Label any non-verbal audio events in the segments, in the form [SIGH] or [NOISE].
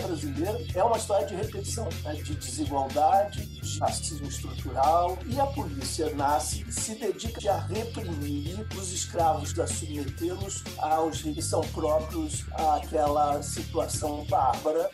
brasileira é uma história de repetição, né? de desigualdade, de racismo estrutural. E a polícia nasce e se dedica a reprimir os escravos, a submetê-los aos que são próprios àquela situação bárbara.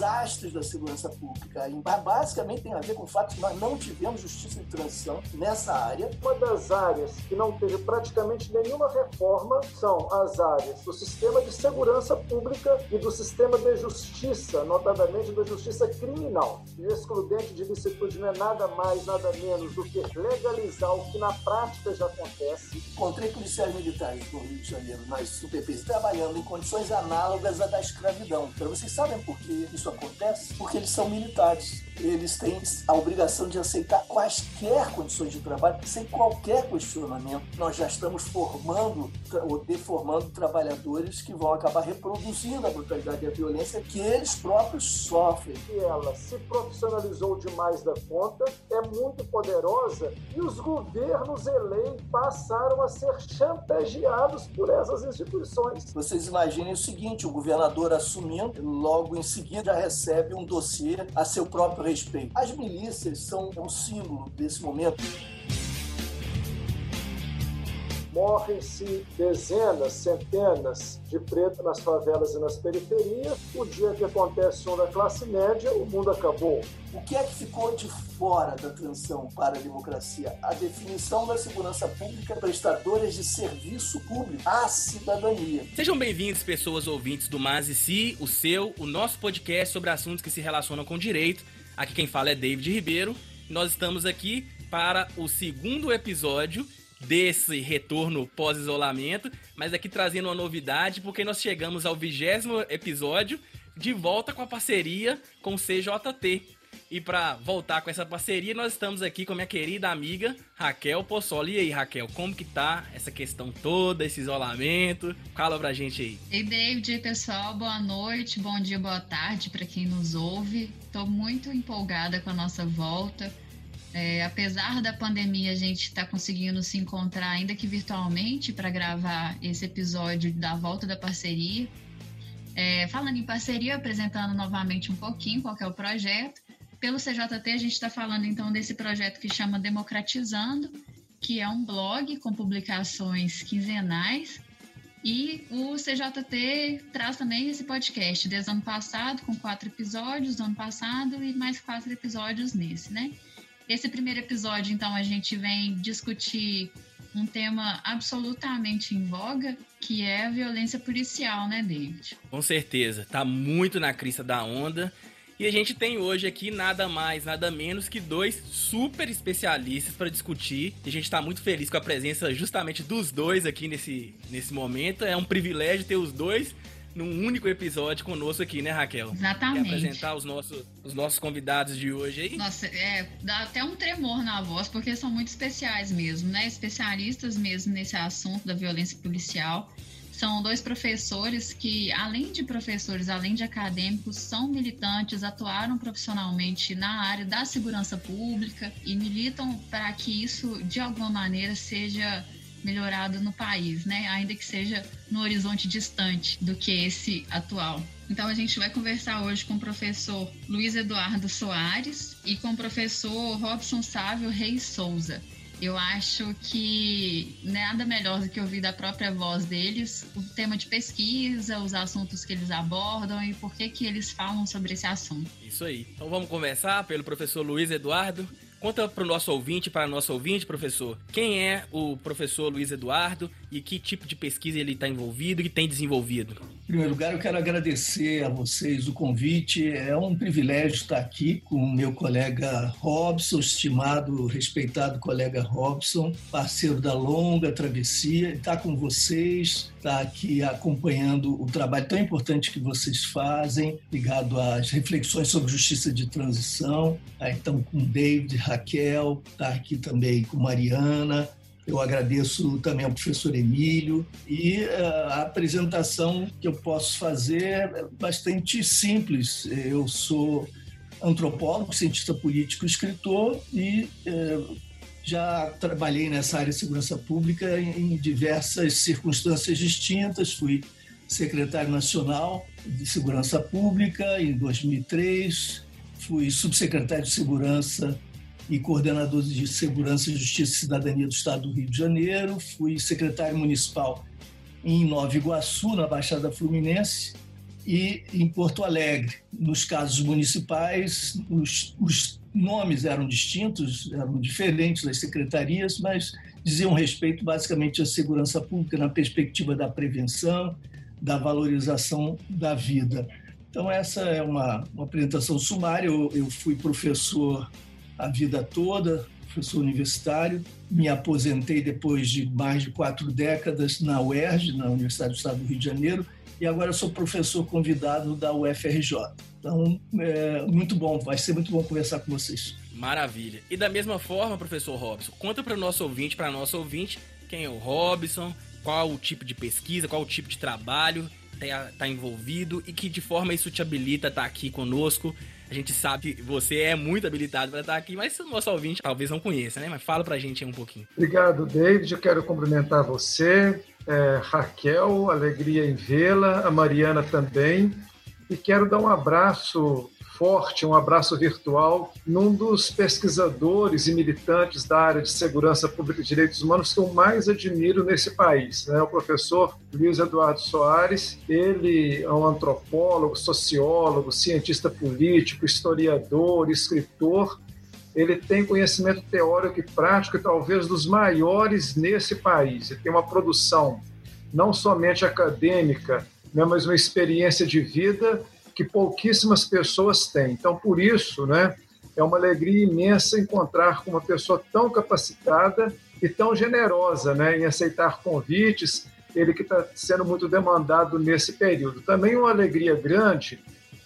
Desastres da segurança pública. E basicamente tem a ver com o fato que nós não tivemos justiça de transição nessa área. Uma das áreas que não teve praticamente nenhuma reforma são as áreas do sistema de segurança pública e do sistema de justiça, notadamente da justiça criminal. E o excludente de licitude não é nada mais, nada menos do que legalizar o que na prática já acontece. Encontrei policiais militares no Rio de Janeiro, nas UPPs, trabalhando em condições análogas à da escravidão. Então, vocês sabem por que isso acontece? Porque eles são militares eles têm a obrigação de aceitar quaisquer condições de trabalho, sem qualquer questionamento. Nós já estamos formando ou deformando trabalhadores que vão acabar reproduzindo a brutalidade e a violência que eles próprios sofrem. E ela se profissionalizou demais da conta, é muito poderosa e os governos eleitos passaram a ser chantageados por essas instituições. Vocês imaginem o seguinte: o governador assumindo, logo em seguida recebe um dossiê a seu próprio respeito. As milícias são um símbolo desse momento. Morrem-se dezenas, centenas de pretos nas favelas e nas periferias. O dia que acontece um da classe média, o mundo acabou. O que é que ficou de fora da transição para a democracia? A definição da segurança pública prestadores de serviço público à cidadania. Sejam bem-vindos, pessoas ouvintes do Mas e Si, o seu, o nosso podcast sobre assuntos que se relacionam com direito Aqui quem fala é David Ribeiro. Nós estamos aqui para o segundo episódio desse retorno pós-isolamento, mas aqui trazendo uma novidade, porque nós chegamos ao vigésimo episódio de volta com a parceria com o CJT. E para voltar com essa parceria, nós estamos aqui com minha querida amiga Raquel Possoli. E aí, Raquel, como que tá essa questão toda, esse isolamento? Fala pra gente aí. Ei, David, pessoal, boa noite, bom dia, boa tarde para quem nos ouve. Tô muito empolgada com a nossa volta. É, apesar da pandemia, a gente está conseguindo se encontrar, ainda que virtualmente, para gravar esse episódio da volta da parceria. É, falando em parceria, apresentando novamente um pouquinho qual é o projeto. Pelo CJT, a gente está falando então desse projeto que chama Democratizando, que é um blog com publicações quinzenais. E o CJT traz também esse podcast desde o ano passado, com quatro episódios do ano passado e mais quatro episódios nesse, né? Esse primeiro episódio, então, a gente vem discutir um tema absolutamente em voga, que é a violência policial, né, David? Com certeza, tá muito na crista da onda. E a gente tem hoje aqui nada mais, nada menos que dois super especialistas para discutir. E a gente está muito feliz com a presença justamente dos dois aqui nesse, nesse momento. É um privilégio ter os dois num único episódio conosco aqui, né, Raquel? Exatamente. Quer apresentar os nossos, os nossos convidados de hoje aí? Nossa, é, dá até um tremor na voz, porque são muito especiais mesmo, né? Especialistas mesmo nesse assunto da violência policial. São dois professores que, além de professores, além de acadêmicos, são militantes, atuaram profissionalmente na área da segurança pública e militam para que isso, de alguma maneira, seja melhorado no país, né? Ainda que seja no horizonte distante do que esse atual. Então a gente vai conversar hoje com o professor Luiz Eduardo Soares e com o professor Robson Sávio Reis Souza. Eu acho que nada melhor do que ouvir da própria voz deles o tema de pesquisa, os assuntos que eles abordam e por que, que eles falam sobre esse assunto. Isso aí. Então vamos começar pelo professor Luiz Eduardo. Conta para o nosso ouvinte, para nosso ouvinte, professor, quem é o professor Luiz Eduardo e que tipo de pesquisa ele está envolvido e tem desenvolvido? Em primeiro lugar, eu quero agradecer a vocês o convite. É um privilégio estar aqui com o meu colega Robson, estimado, respeitado colega Robson, parceiro da longa travessia, estar com vocês, estar aqui acompanhando o trabalho tão importante que vocês fazem, ligado às reflexões sobre justiça de transição. Então, com David, Raquel, estar aqui também com Mariana, eu agradeço também ao professor Emílio e uh, a apresentação que eu posso fazer é bastante simples. Eu sou antropólogo, cientista político, escritor e uh, já trabalhei nessa área de segurança pública em diversas circunstâncias distintas. Fui secretário nacional de segurança pública em 2003, fui subsecretário de segurança e coordenador de segurança, justiça e cidadania do Estado do Rio de Janeiro, fui secretário municipal em Nova Iguaçu, na Baixada Fluminense, e em Porto Alegre. Nos casos municipais, os, os nomes eram distintos, eram diferentes das secretarias, mas diziam respeito basicamente à segurança pública na perspectiva da prevenção, da valorização da vida. Então, essa é uma, uma apresentação sumária. Eu, eu fui professor a vida toda, professor universitário. Me aposentei depois de mais de quatro décadas na UERJ, na Universidade do Estado do Rio de Janeiro, e agora sou professor convidado da UFRJ. Então, é muito bom, vai ser muito bom conversar com vocês. Maravilha. E da mesma forma, professor Robson, conta para o nosso ouvinte, para nosso ouvinte, quem é o Robson, qual o tipo de pesquisa, qual o tipo de trabalho está tá envolvido e que de forma isso te habilita a estar tá aqui conosco. A gente sabe que você é muito habilitado para estar aqui, mas o nosso ouvinte talvez não conheça, né? Mas fala para a gente um pouquinho. Obrigado, David. Eu quero cumprimentar você, é, Raquel, alegria em vê-la, a Mariana também. E quero dar um abraço forte, um abraço virtual, num dos pesquisadores e militantes da área de segurança pública e direitos humanos que eu mais admiro nesse país, né? o professor Luiz Eduardo Soares. Ele é um antropólogo, sociólogo, cientista político, historiador, escritor. Ele tem conhecimento teórico e prático, talvez dos maiores nesse país. Ele tem uma produção não somente acadêmica, né, mas uma experiência de vida que pouquíssimas pessoas têm. Então, por isso, né, é uma alegria imensa encontrar com uma pessoa tão capacitada e tão generosa né, em aceitar convites, ele que está sendo muito demandado nesse período. Também uma alegria grande,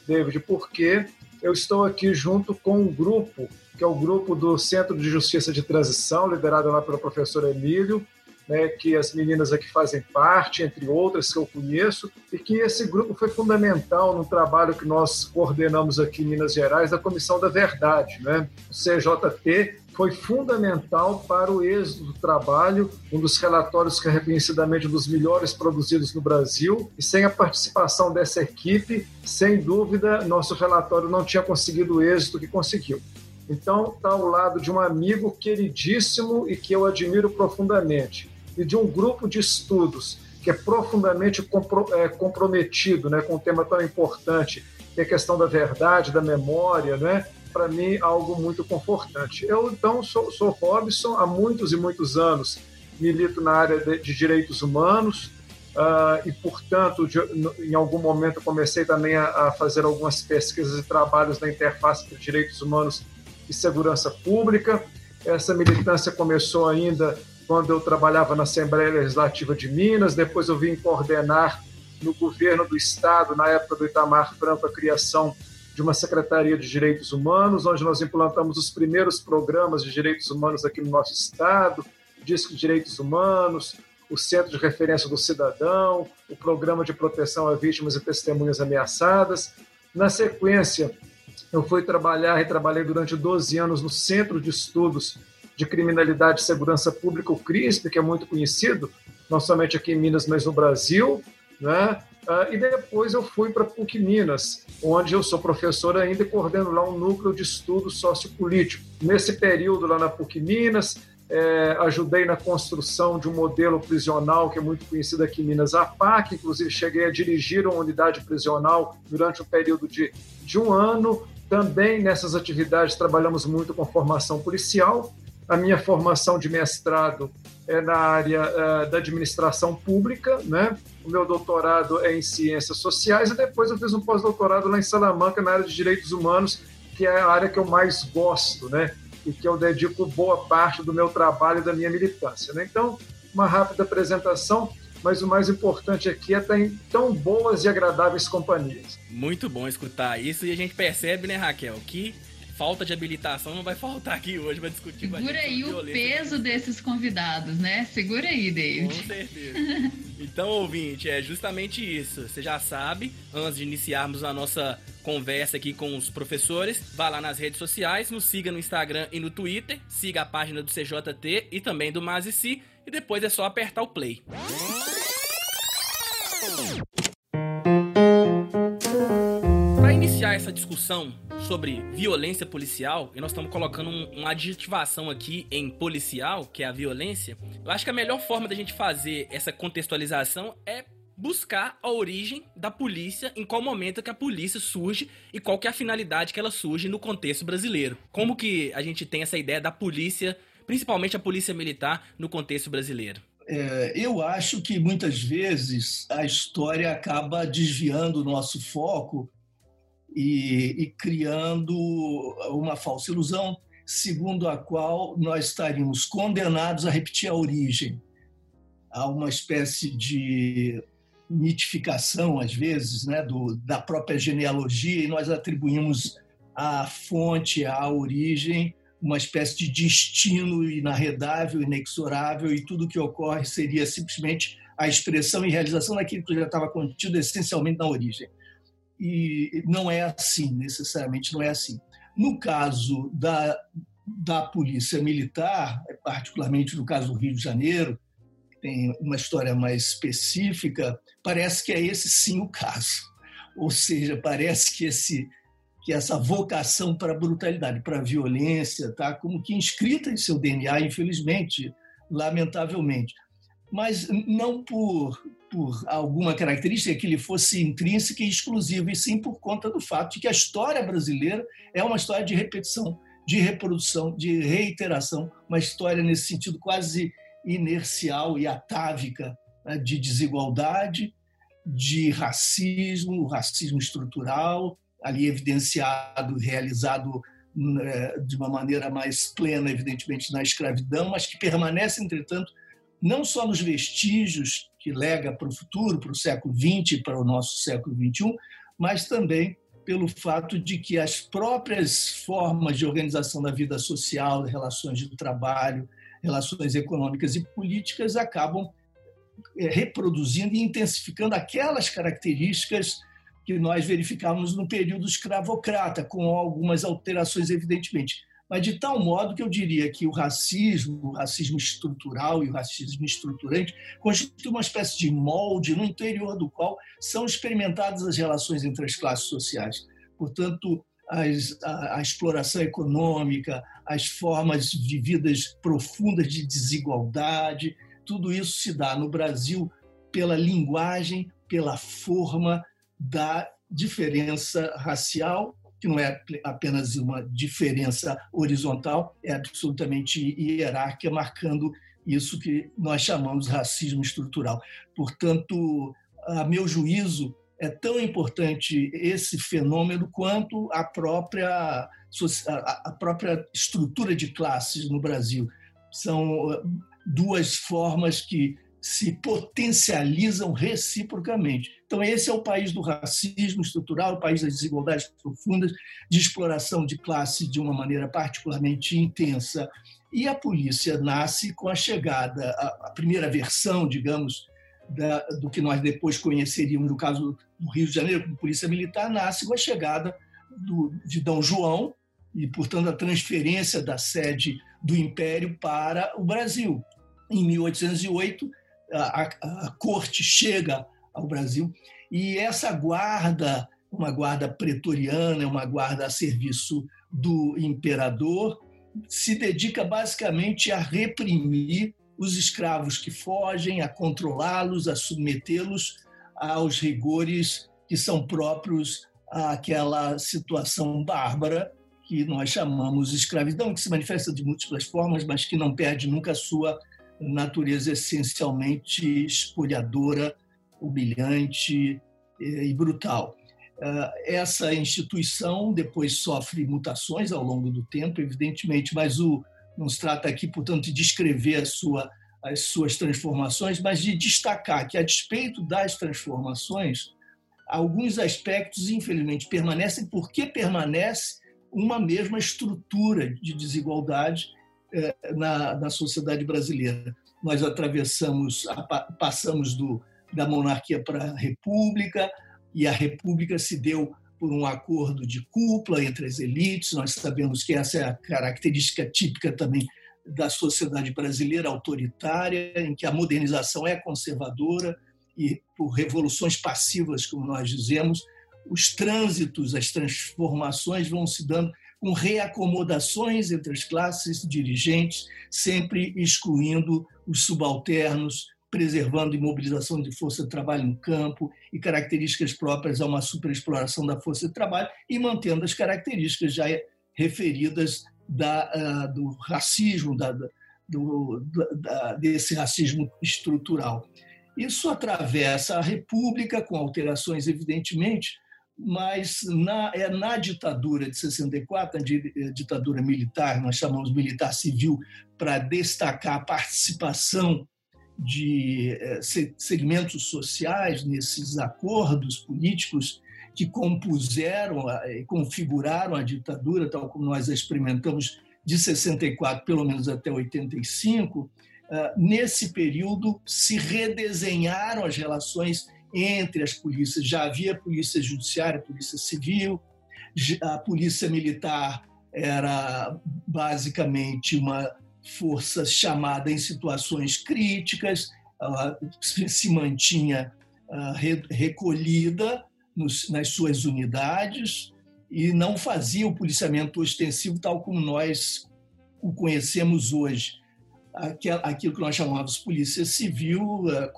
David, porque eu estou aqui junto com um grupo, que é o grupo do Centro de Justiça de Transição, liderado lá pelo professor Emílio, né, que as meninas aqui fazem parte, entre outras que eu conheço, e que esse grupo foi fundamental no trabalho que nós coordenamos aqui em Minas Gerais, da Comissão da Verdade. Né? O CJT foi fundamental para o êxito do trabalho, um dos relatórios que é reconhecidamente um dos melhores produzidos no Brasil, e sem a participação dessa equipe, sem dúvida, nosso relatório não tinha conseguido o êxito que conseguiu. Então, está ao lado de um amigo queridíssimo e que eu admiro profundamente e de um grupo de estudos que é profundamente compro, é, comprometido né, com um tema tão importante, que é a questão da verdade, da memória, né? para mim, algo muito confortante. Eu, então, sou, sou Robson há muitos e muitos anos, milito na área de, de direitos humanos, Uh, e, portanto, de, em algum momento comecei também a, a, fazer algumas pesquisas e trabalhos na interface entre direitos humanos e segurança pública. Essa militância começou ainda quando eu trabalhava na Assembleia Legislativa de Minas, depois eu vim coordenar no governo do Estado, na época do Itamar Franco, a criação de uma Secretaria de Direitos Humanos, onde nós implantamos os primeiros programas de direitos humanos aqui no nosso Estado, Disco de Direitos Humanos, o Centro de Referência do Cidadão, o Programa de Proteção a Vítimas e Testemunhas Ameaçadas. Na sequência, eu fui trabalhar e trabalhei durante 12 anos no Centro de Estudos de Criminalidade e Segurança Pública, o CRISP, que é muito conhecido, não somente aqui em Minas, mas no Brasil. Né? Uh, e depois eu fui para PUC Minas, onde eu sou professor ainda e coordeno lá um núcleo de estudo sociopolítico. Nesse período lá na PUC Minas, é, ajudei na construção de um modelo prisional que é muito conhecido aqui em Minas, a PAC, inclusive cheguei a dirigir uma unidade prisional durante um período de, de um ano. Também nessas atividades trabalhamos muito com formação policial a minha formação de mestrado é na área uh, da administração pública, né? O meu doutorado é em ciências sociais e depois eu fiz um pós-doutorado lá em Salamanca na área de direitos humanos, que é a área que eu mais gosto, né? E que eu dedico boa parte do meu trabalho e da minha militância, né? Então, uma rápida apresentação, mas o mais importante aqui é estar em tão boas e agradáveis companhias. Muito bom escutar isso e a gente percebe, né, Raquel, que falta de habilitação não vai faltar aqui hoje para discutir Segura aí o peso desses convidados, né? Segura aí, David. Com certeza. então, ouvinte, é justamente isso. Você já sabe, antes de iniciarmos a nossa conversa aqui com os professores, vá lá nas redes sociais, nos siga no Instagram e no Twitter, siga a página do CJT e também do Mazici, e depois é só apertar o play. Iniciar essa discussão sobre violência policial, e nós estamos colocando um, uma adjetivação aqui em policial, que é a violência, eu acho que a melhor forma da gente fazer essa contextualização é buscar a origem da polícia, em qual momento que a polícia surge e qual que é a finalidade que ela surge no contexto brasileiro. Como que a gente tem essa ideia da polícia, principalmente a polícia militar, no contexto brasileiro? É, eu acho que muitas vezes a história acaba desviando o nosso foco e, e criando uma falsa ilusão, segundo a qual nós estaríamos condenados a repetir a origem. Há uma espécie de mitificação, às vezes, né, do, da própria genealogia, e nós atribuímos à fonte, à origem, uma espécie de destino inarredável, inexorável, e tudo que ocorre seria simplesmente a expressão e realização daquilo que já estava contido essencialmente na origem. E não é assim, necessariamente não é assim. No caso da, da Polícia Militar, particularmente no caso do Rio de Janeiro, tem uma história mais específica, parece que é esse sim o caso. Ou seja, parece que esse que essa vocação para a brutalidade, para a violência, tá como que inscrita em seu DNA, infelizmente, lamentavelmente. Mas não por, por alguma característica que ele fosse intrínseca e exclusiva, e sim por conta do fato de que a história brasileira é uma história de repetição, de reprodução, de reiteração, uma história nesse sentido quase inercial e atávica né, de desigualdade, de racismo, racismo estrutural, ali evidenciado, realizado né, de uma maneira mais plena, evidentemente, na escravidão, mas que permanece, entretanto, não só nos vestígios que lega para o futuro, para o século XX para o nosso século XXI, mas também pelo fato de que as próprias formas de organização da vida social, relações de trabalho, relações econômicas e políticas acabam é, reproduzindo e intensificando aquelas características que nós verificamos no período escravocrata, com algumas alterações, evidentemente. Mas de tal modo que eu diria que o racismo, o racismo estrutural e o racismo estruturante constituem uma espécie de molde no interior do qual são experimentadas as relações entre as classes sociais. Portanto, as, a, a, exploração econômica, as formas de vidas profundas de desigualdade, tudo isso se dá no Brasil pela linguagem, pela forma da diferença racial, que não é apenas uma diferença horizontal, é absolutamente hierárquica, marcando isso que nós chamamos de racismo estrutural. Portanto, a meu juízo, é tão importante esse fenômeno quanto a própria, a própria estrutura de classes no Brasil. São uh, duas formas que se potencializam reciprocamente. Então, esse é o país do racismo estrutural, o país das desigualdades profundas, de exploração de classe de uma maneira particularmente intensa. E a polícia nasce com a chegada, a, primeira versão, digamos, da, do que nós depois conheceríamos no caso do Rio de Janeiro, como polícia militar, nasce com a chegada do, de Dom João e, portanto, a transferência da sede do Império para o Brasil. Em 1808, a, a, a corte chega ao Brasil. E essa guarda, uma guarda pretoriana, uma guarda a serviço do imperador, se dedica basicamente a reprimir os escravos que fogem, a controlá-los, a submetê-los aos rigores que são próprios àquela situação bárbara que nós chamamos escravidão, que se manifesta de múltiplas formas, mas que não perde nunca a sua natureza essencialmente espoliadora, humilhante eh, e brutal. Ah, essa instituição depois sofre mutações ao longo do tempo, evidentemente, mas o, não se trata aqui, portanto, de descrever a sua, as suas transformações, mas de destacar que, a despeito das transformações, alguns aspectos, infelizmente, permanecem porque permanece uma mesma estrutura de desigualdade é, na, na sociedade brasileira. Nós atravessamos, passamos do, da monarquia para a república, e a república se deu por um acordo de cúpula entre as elites. Nós sabemos que essa é a característica típica também da sociedade brasileira autoritária, em que a modernização é conservadora e por revoluções passivas, como nós dizemos, os trânsitos, as transformações vão se dando com reacomodações entre as classes dirigentes, sempre excluindo os subalternos, preservando imobilização de força de trabalho no campo e características próprias a uma superexploração da força de trabalho e mantendo as características já referidas da, uh, do racismo, da, do, da, desse racismo estrutural. Isso atravessa a República, com alterações, evidentemente, mas na, é na ditadura de 64, na eh, ditadura militar, nós chamamos militar civil, para destacar a participação de eh, segmentos sociais nesses acordos políticos que compuseram e configuraram a ditadura, tal como nós a experimentamos de 64, pelo menos até 85, ah, nesse período se redesenharam as relações entre as polícias. Já havia polícia judiciária, polícia civil, a polícia militar era basicamente uma força chamada em situações críticas, se mantinha ah, recolhida nas suas unidades e não fazia o policiamento ostensivo tal como nós o conhecemos hoje. Aquilo que nós chamávamos polícia civil ah,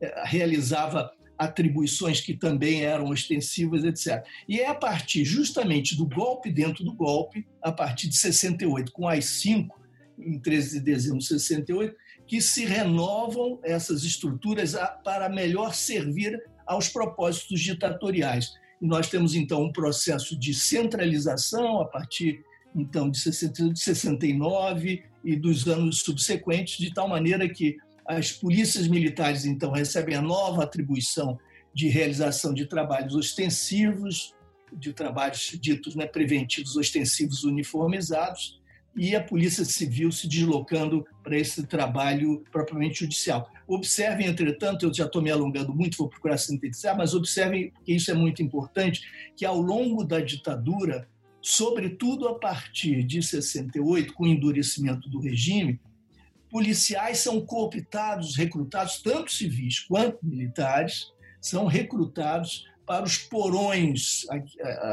eh, realizava atribuições que também eram ostensivas, etc. E é a partir justamente do golpe dentro do golpe, a partir de 68, com as cinco, em 13 de dezembro de 68, que se renovam essas estruturas para melhor servir aos propósitos ditatoriais. E nós temos então um processo de centralização a partir então de 69 e dos anos subsequentes, de tal maneira que as polícias militares, então, recebem a nova atribuição de realização de trabalhos ostensivos, de trabalhos ditos né, preventivos ostensivos uniformizados, e a Polícia Civil se deslocando para esse trabalho propriamente judicial. Observem, entretanto, eu já estou me alongando muito, vou procurar sintetizar, mas observem, que isso é muito importante, que ao longo da ditadura, sobretudo a partir de 68, com o endurecimento do regime, policiais são cooptados, recrutados, tanto civis quanto militares, são recrutados para os porões,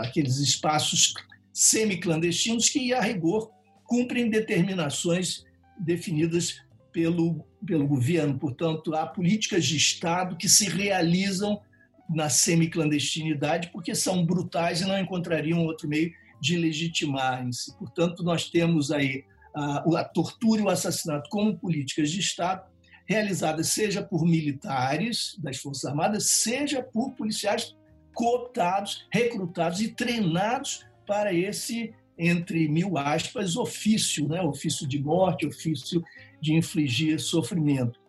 aqueles espaços semi-clandestinos que, a rigor, cumprem determinações definidas pelo, pelo governo. Portanto, há políticas de Estado que se realizam na semi-clandestinidade porque são brutais e não encontrariam outro meio de legitimar-se. Portanto, nós temos aí a, tortura e o assassinato como políticas de Estado realizadas seja por militares das Forças Armadas, seja por policiais cooptados, recrutados e treinados para esse, entre mil aspas, ofício, né? ofício de morte, ofício de infligir sofrimento.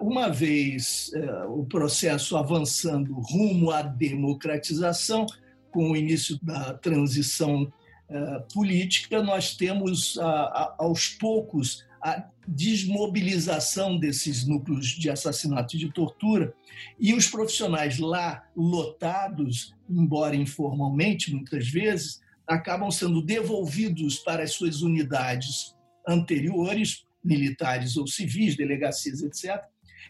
Uma vez eh, o processo avançando rumo à democratização, com o início da transição política, nós temos, aos poucos, a desmobilização desses núcleos de assassinato e de tortura, e os profissionais lá lotados, embora informalmente, muitas vezes, acabam sendo devolvidos para as suas unidades anteriores, militares ou civis, delegacias, etc.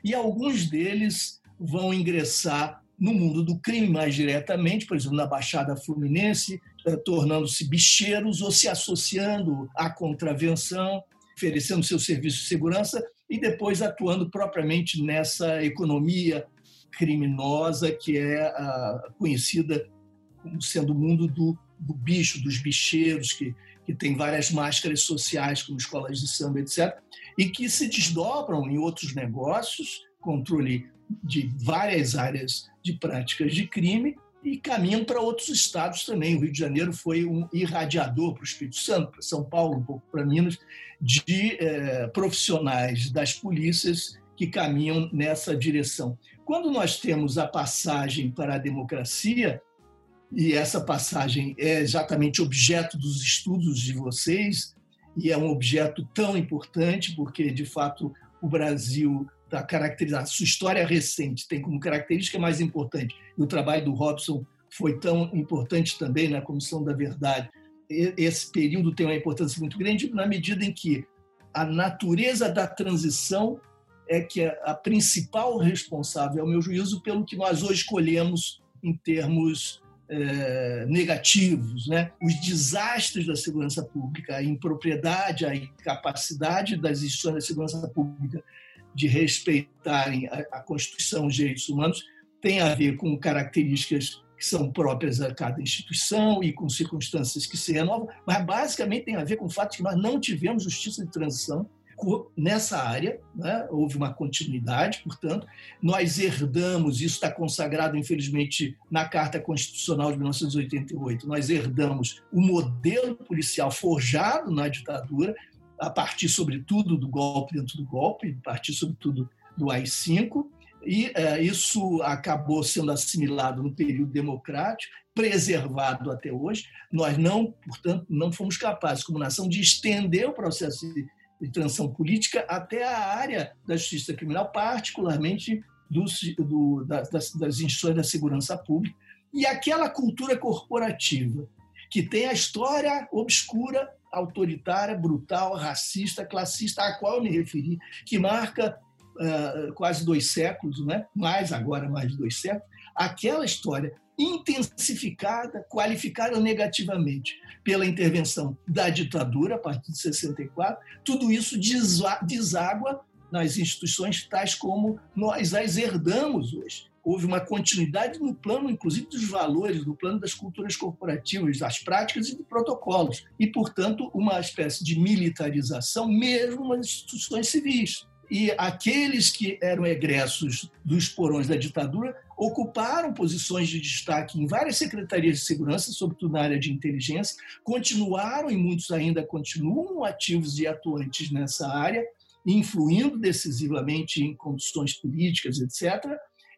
E alguns deles vão ingressar no mundo do crime mais diretamente, por exemplo, na Baixada Fluminense, eh, tornando-se bicheiros ou se associando à contravenção, oferecendo seu serviço de segurança e depois atuando propriamente nessa economia criminosa que é conhecida como sendo o mundo do, do bicho, dos bicheiros, que, que tem várias máscaras sociais, como escolas de samba, etc., e que se desdobram em outros negócios, controle de várias áreas de práticas de crime e caminham para outros estados também. O Rio de Janeiro foi um irradiador para o Espírito Santo, para São Paulo, um pouco para Minas, de eh, profissionais das polícias que caminham nessa direção. Quando nós temos a passagem para a democracia, e essa passagem é exatamente objeto dos estudos de vocês, e é um objeto tão importante, porque, de fato, o Brasil está caracterizado, sua história recente tem como característica mais importante, e o trabalho do Robson foi tão importante também na Comissão da Verdade. Esse período tem uma importância muito grande na medida em que a natureza da transição é que é a principal responsável, ao meu juízo, pelo que nós hoje escolhemos em termos é, negativos, né? os desastres da segurança pública, a impropriedade, a incapacidade das instituições da segurança pública de respeitarem a, a Constituição os direitos humanos tem a ver com características que são próprias a cada instituição e com circunstâncias que se renovam, mas basicamente tem a ver com o fato de que nós não tivemos justiça de transição nessa área, né? houve uma continuidade, portanto, nós herdamos, isso está consagrado, infelizmente, na Carta Constitucional de 1988, nós herdamos o modelo policial forjado na ditadura, a partir, sobretudo, do golpe dentro do golpe, a partir, sobretudo, do AI-5, e é, isso acabou sendo assimilado no período democrático, preservado até hoje. Nós não, portanto, não fomos capazes, como nação, de estender o processo de de transição política até a área da justiça criminal, particularmente dos, do, das, das instituições da segurança pública, e aquela cultura corporativa que tem a história obscura, autoritária, brutal, racista, classista, a qual eu me referi, que marca uh, quase dois séculos, né? mais agora, mais de dois séculos, aquela história intensificada, qualificada negativamente pela intervenção da ditadura a partir de 64, tudo isso deságua nas instituições tais como nós as herdamos hoje. Houve uma continuidade no plano, inclusive, dos valores, no plano das culturas corporativas, das práticas e de protocolos. E, portanto, uma espécie de militarização, mesmo nas instituições civis. E aqueles que eram egressos dos porões da ditadura ocuparam posições de destaque em várias secretarias de segurança, sobretudo na área de inteligência, continuaram e muitos ainda continuam ativos e atuantes nessa área, influindo decisivamente em condições políticas, etc.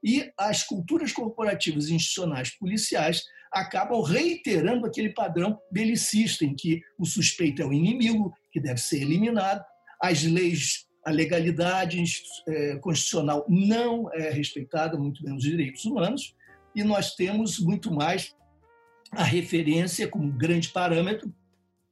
E as culturas corporativas e institucionais policiais acabam reiterando aquele padrão belicista em que o suspeito é o inimigo, que deve ser eliminado, as leis a legalidade é, constitucional não é respeitada, muito menos os direitos humanos, e nós temos muito mais a referência como grande parâmetro,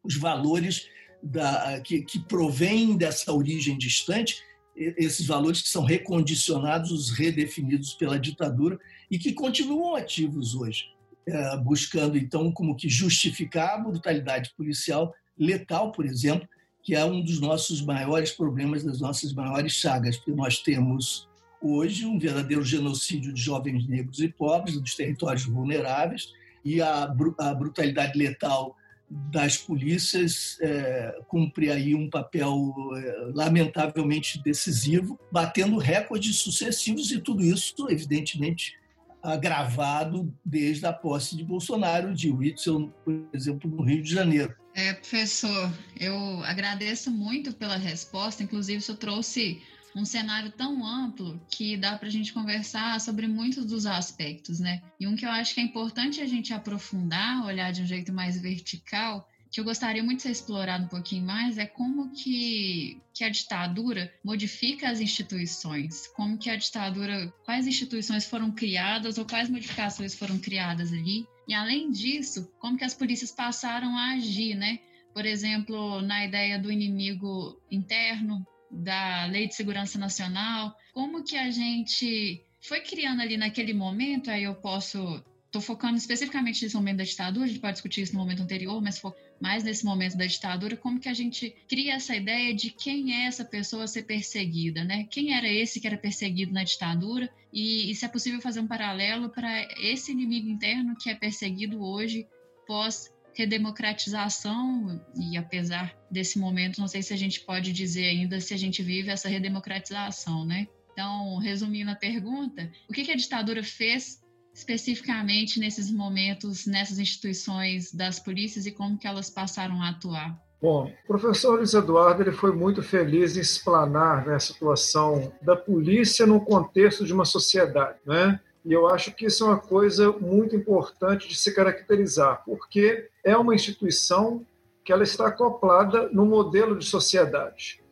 os valores da, que, que provêm dessa origem distante, esses valores que são recondicionados, redefinidos pela ditadura e que continuam ativos hoje, é, buscando então como que justificar a brutalidade policial letal, por exemplo, que é um dos nossos maiores problemas, das nossas maiores chagas, porque nós temos hoje um verdadeiro genocídio de jovens negros e pobres dos territórios vulneráveis e a, a brutalidade letal das polícias é, cumpre aí um papel é, lamentavelmente decisivo, batendo recordes sucessivos e tudo isso, evidentemente, agravado desde a posse de Bolsonaro, de Whitson, por exemplo, no Rio de Janeiro. É, professor, eu agradeço muito pela resposta. Inclusive, você trouxe um cenário tão amplo que dá para a gente conversar sobre muitos dos aspectos, né? E um que eu acho que é importante a gente aprofundar, olhar de um jeito mais vertical, que eu gostaria muito de ser explorado um pouquinho mais é como que, que a ditadura modifica as instituições, como que a ditadura, quais instituições foram criadas ou quais modificações foram criadas ali, e além disso, como que as polícias passaram a agir, né? Por exemplo, na ideia do inimigo interno, da Lei de Segurança Nacional, como que a gente foi criando ali naquele momento, aí eu posso Estou focando especificamente nesse momento da ditadura, a gente pode discutir isso no momento anterior, mas mais nesse momento da ditadura, como que a gente cria essa ideia de quem é essa pessoa ser perseguida, né? Quem era esse que era perseguido na ditadura e, e se é possível fazer um paralelo para esse inimigo interno que é perseguido hoje pós redemocratização e apesar desse momento, não sei se a gente pode dizer ainda se a gente vive essa redemocratização, né? Então, resumindo a pergunta, o que, a ditadura fez especificamente nesses momentos, nessas instituições das polícias e como que elas passaram a atuar? Bom, o professor Luiz Eduardo ele foi muito feliz em explanar né, a situação da polícia no contexto de uma sociedade. Né? E eu acho que isso é uma coisa muito importante de se caracterizar, porque é uma instituição que ela está acoplada no modelo de sociedade.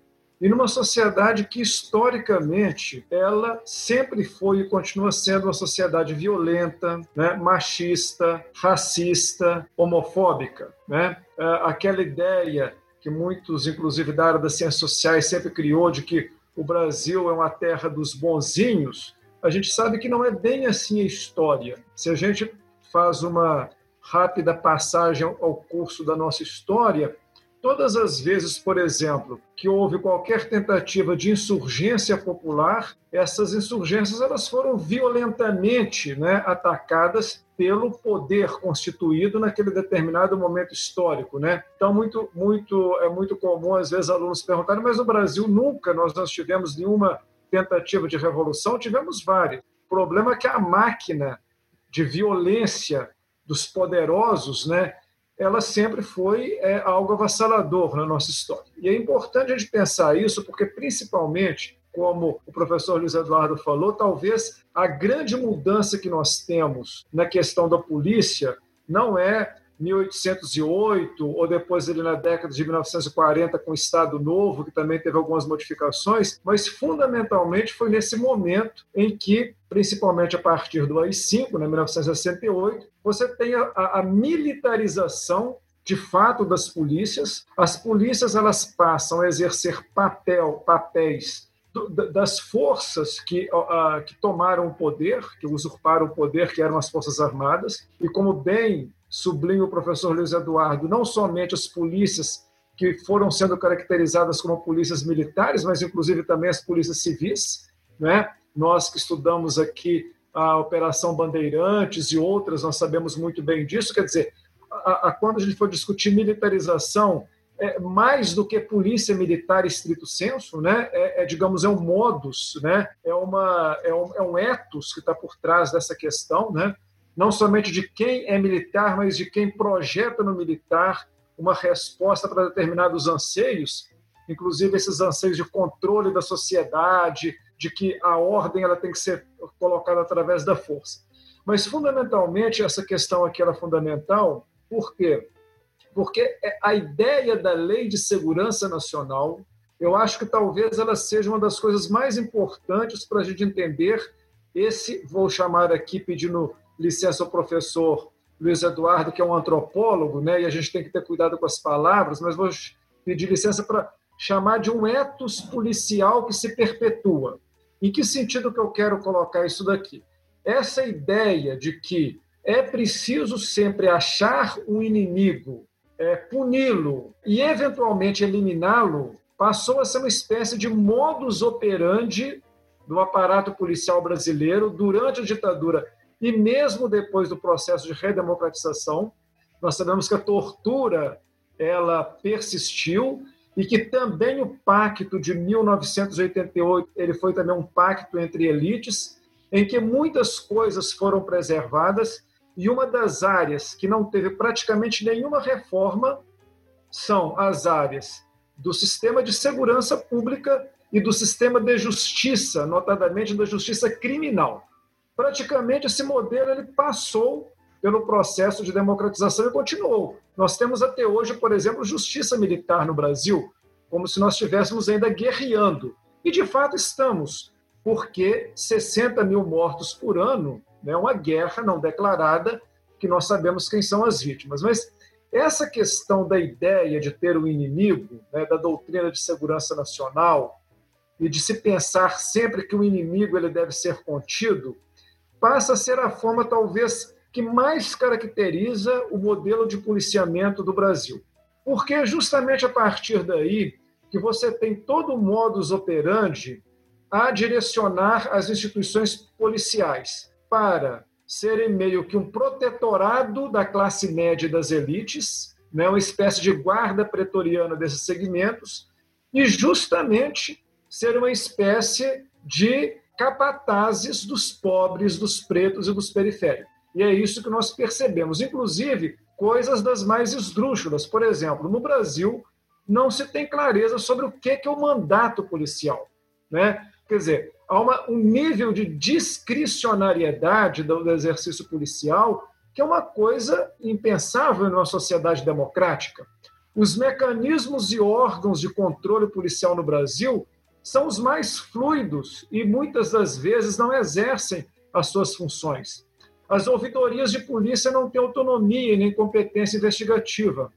E numa sociedade que historicamente ela sempre foi e continua sendo uma sociedade violenta, né, machista, racista, homofóbica, né? É, aquela ideia que muitos, inclusive da área das ciências sociais, sempre criou de que o Brasil é uma terra dos bonzinhos, a gente sabe que não é bem assim a história. Se a gente faz uma rápida passagem ao curso da nossa história, todas as vezes, por exemplo, que houve qualquer tentativa de insurgência popular, essas insurgências elas foram violentamente né, atacadas pelo poder constituído naquele determinado momento histórico, né? Então muito muito é muito comum às vezes alunos perguntarem, mas no Brasil nunca nós não tivemos nenhuma tentativa de revolução, tivemos várias. O problema é que a máquina de violência dos poderosos, né, ela sempre foi é, algo avassalador na nossa história. E é importante a gente pensar isso, porque, principalmente, como o professor Luiz Eduardo falou, talvez a grande mudança que nós temos na questão da polícia não é 1808, ou depois ali na década de 1940 com o Estado Novo, que também teve algumas modificações, mas fundamentalmente foi nesse momento em que, principalmente a partir do AI-5, né, 1968, você tem a, a militarização de fato das polícias. As polícias elas passam a exercer papel, papéis das forças que, uh, que tomaram o poder, que usurparam o poder, que eram as Forças Armadas, e como bem sublinha o professor Luiz Eduardo, não somente as polícias que foram sendo caracterizadas como polícias militares, mas inclusive também as polícias civis, né? Nós que estudamos aqui a Operação Bandeirantes e outras, nós sabemos muito bem disso. Quer dizer, a, a, quando a gente for discutir militarização, é, mais do que polícia militar estrito senso, né? É, é, digamos, é um modus, né? É, uma, é, um, é um ethos que está por trás dessa questão, né? Não somente de quem é militar, mas de quem projeta no militar uma resposta para determinados anseios, inclusive esses anseios de controle da sociedade, de que a ordem ela tem que ser colocada através da força. Mas fundamentalmente essa questão aqui era fundamental, por quê? Porque é a ideia da Lei de Segurança Nacional, eu acho que talvez ela seja uma das coisas mais importantes para a gente entender esse, vou chamar aqui pedindo licença ao professor Luiz Eduardo, que é um antropólogo, né, e a gente tem que ter cuidado com as palavras, mas vou pedir licença para chamar de um etos policial que se perpetua. Em que sentido que eu quero colocar isso daqui? Essa ideia de que é preciso sempre achar um inimigo, é, puni-lo e eventualmente eliminá-lo, passou a ser uma espécie de modus operandi do aparato policial brasileiro durante a ditadura e mesmo depois do processo de redemocratização, nós sabemos que a tortura ela persistiu e que também o pacto de 1988 ele foi também um pacto entre elites em que muitas coisas foram preservadas e uma das áreas que não teve praticamente nenhuma reforma são as áreas do sistema de segurança pública e do sistema de justiça, notadamente da justiça criminal praticamente esse modelo ele passou pelo processo de democratização e continuou. Nós temos até hoje, por exemplo, justiça militar no Brasil, como se nós estivéssemos ainda guerreando. E de fato estamos, porque 60 mil mortos por ano é né, uma guerra não declarada, que nós sabemos quem são as vítimas. Mas essa questão da ideia de ter um inimigo, né, da doutrina de segurança nacional, e de se pensar sempre que o inimigo ele deve ser contido, passa a ser a forma, talvez, que mais caracteriza o modelo de policiamento do Brasil. Porque é justamente a partir daí que você tem todo o modus operandi a direcionar as instituições policiais para serem meio que um protetorado da classe média e das elites, né, uma espécie de guarda pretoriana desses segmentos, e justamente ser uma espécie de capatazes dos pobres, dos pretos e dos periféricos. E é isso que nós percebemos. Inclusive, coisas das mais esdrúxulas. Por exemplo, no Brasil, não se tem clareza sobre o que é o mandato policial. Né? Quer dizer, há uma, um nível de discricionariedade do, exercício policial que é uma coisa impensável numa sociedade democrática. Os mecanismos e órgãos de controle policial no Brasil são os mais fluidos e muitas das vezes não exercem as suas funções. As ouvidorias de polícia não têm autonomia nem competência investigativa.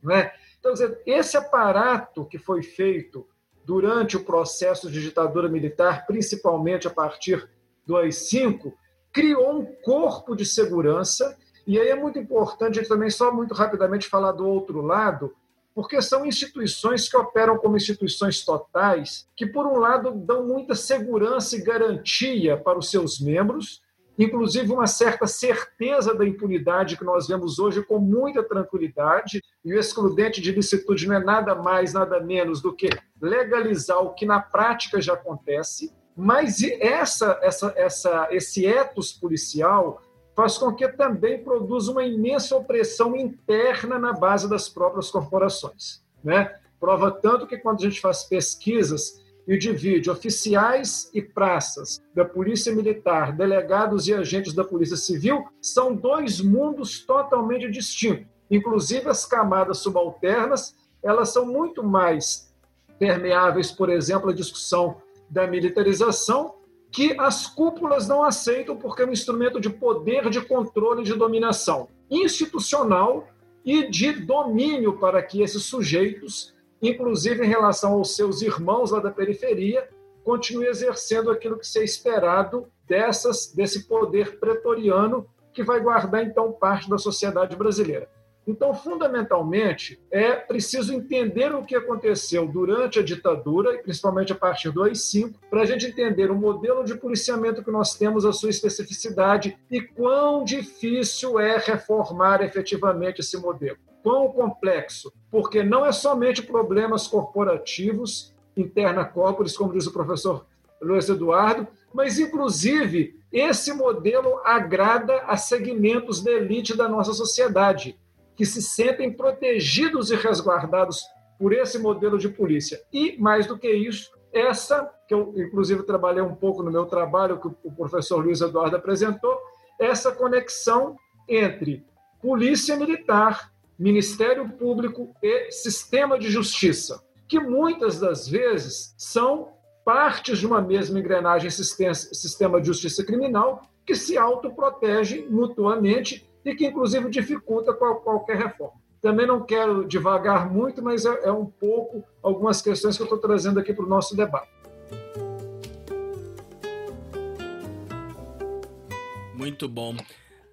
Né? Então, esse aparato que foi feito durante o processo de ditadura militar, principalmente a partir do AI-5, criou um corpo de segurança, e aí é muito importante também, só muito rapidamente, falar do outro lado, porque são instituições que operam como instituições totais, que, por um lado, dão muita segurança e garantia para os seus membros, inclusive uma certa certeza da impunidade que nós vemos hoje com muita tranquilidade, e o excludente de licitude não é nada mais, nada menos do que legalizar o que na prática já acontece, mas essa, essa, essa, esse etos policial faz com que também produza uma imensa opressão interna na base das próprias corporações. Né? Prova tanto que quando a gente faz pesquisas e divide oficiais e praças da Polícia Militar, delegados e agentes da Polícia Civil, são dois mundos totalmente distintos. Inclusive as camadas subalternas, elas são muito mais permeáveis, por exemplo, à discussão da militarização, que as cúpulas não aceitam porque é um instrumento de poder, de controle, de dominação institucional e de domínio para que esses sujeitos, inclusive em relação aos seus irmãos lá da periferia, continuem exercendo aquilo que se é esperado dessas, desse poder pretoriano que vai guardar então parte da sociedade brasileira. Então, fundamentalmente, é preciso entender o que aconteceu durante a ditadura, e principalmente a partir do AI-5, para a gente entender o modelo de policiamento que nós temos, a sua especificidade e quão difícil é reformar efetivamente esse modelo. Quão complexo, porque não é somente problemas corporativos, interna corporis, como diz o professor Luiz Eduardo, mas, inclusive, esse modelo agrada a segmentos da elite da nossa sociedade que se sentem protegidos e resguardados por esse modelo de polícia. E, mais do que isso, essa, que eu inclusive trabalhei um pouco no meu trabalho, que o professor Luiz Eduardo apresentou, essa conexão entre polícia militar, Ministério Público e sistema de justiça, que muitas das vezes são partes de uma mesma engrenagem sistema de justiça criminal que se autoprotege mutuamente e que, inclusive, dificulta qualquer reforma. Também não quero devagar muito, mas é, é um pouco algumas questões que eu estou trazendo aqui para o nosso debate. Muito bom.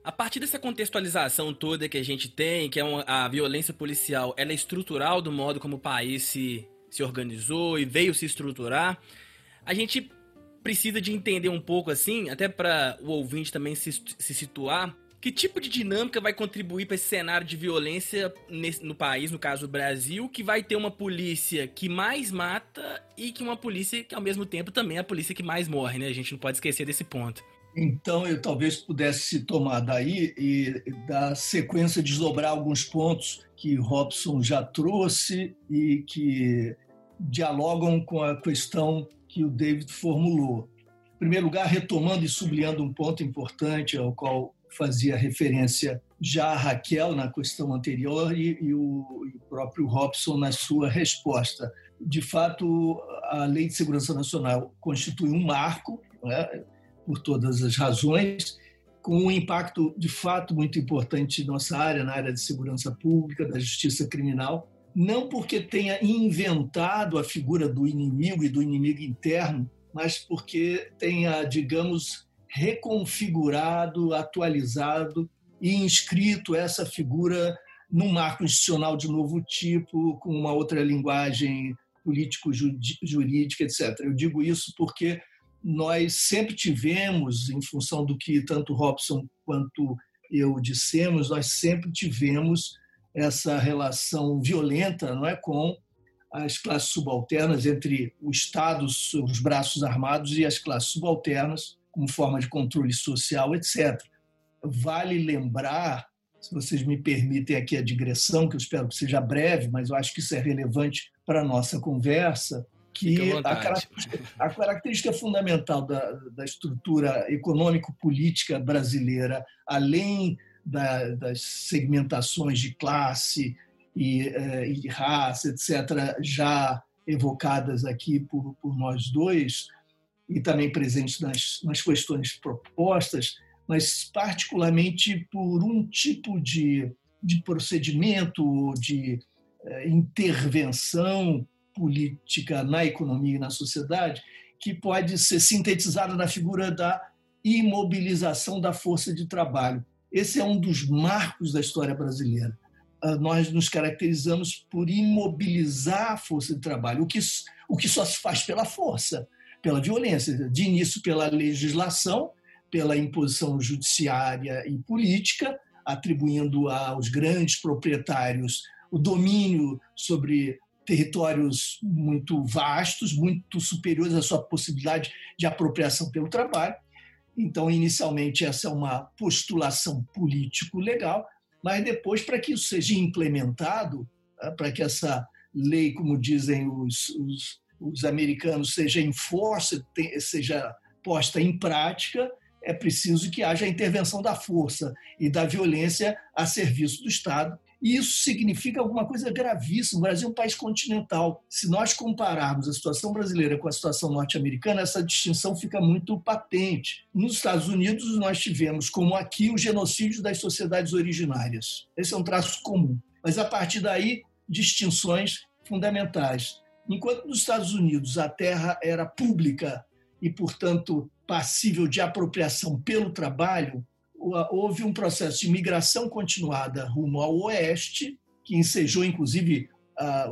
A partir dessa contextualização toda que a gente tem, que é uma, a violência policial, ela é estrutural do modo como o país se, se organizou e veio se estruturar, a gente precisa de entender um pouco assim, até para o ouvinte também se, se situar, que tipo de dinâmica vai contribuir para esse cenário de violência nesse, no país, no caso o Brasil, que vai ter uma polícia que mais mata e que uma polícia que ao mesmo tempo também é a polícia que mais morre, né? A gente não pode esquecer desse ponto. Então, eu talvez pudesse tomar daí e dar sequência, desdobrar alguns pontos que Robson já trouxe e que dialogam com a questão que o David formulou. Em primeiro lugar, retomando e sublinhando um ponto importante ao qual fazia referência já a Raquel na questão anterior e, e, o, e, o, próprio Robson na sua resposta. De fato, a Lei de Segurança Nacional constitui um marco, né, por todas as razões, com um impacto de fato muito importante em nossa área, na área de segurança pública, da justiça criminal, não porque tenha inventado a figura do inimigo e do inimigo interno, mas porque tenha, digamos, reconfigurado, atualizado e inscrito essa figura num marco institucional de novo tipo, com uma outra linguagem político-jurídica, etc. Eu digo isso porque nós sempre tivemos, em função do que tanto Robson quanto eu dissemos, nós sempre tivemos essa relação violenta não é, com as classes subalternas, entre o Estado, os braços armados, e as classes subalternas, como forma de controle social, etc. Vale lembrar, se vocês me permitem aqui a digressão, que eu espero que seja breve, mas eu acho que isso é relevante para a nossa conversa, que a característica, a característica, fundamental da, da estrutura econômico-política brasileira, além da, das segmentações de classe e, eh, e, raça, etc., já evocadas aqui por, por nós dois, e também presentes nas, nas questões propostas, mas particularmente por um tipo de, de procedimento, de eh, intervenção política na economia e na sociedade, que pode ser sintetizada na figura da imobilização da força de trabalho. Esse é um dos marcos da história brasileira. Ah, nós nos caracterizamos por imobilizar a força de trabalho, o que, o que só se faz pela força, pela violência, de início pela legislação, pela imposição judiciária e política, atribuindo aos grandes proprietários o domínio sobre territórios muito vastos, muito superiores à sua possibilidade de apropriação pelo trabalho. Então, inicialmente, essa é uma postulação político-legal, mas depois, para que isso seja implementado, né, para que essa lei, como dizem os, os, os americanos, seja enforced, seja posta em prática, é preciso que haja a intervenção da força e da violência a serviço do Estado e isso significa alguma coisa gravíssima. O Brasil é um país continental. Se nós compararmos a situação brasileira com a situação norte-americana, essa distinção fica muito patente. Nos Estados Unidos, nós tivemos, como aqui, o genocídio das sociedades originárias. Esse é um traço comum. Mas, a partir daí, distinções fundamentais. Enquanto nos Estados Unidos a terra era pública e, portanto, passível de apropriação pelo trabalho, houve um processo de migração continuada rumo ao oeste, que ensejou, inclusive,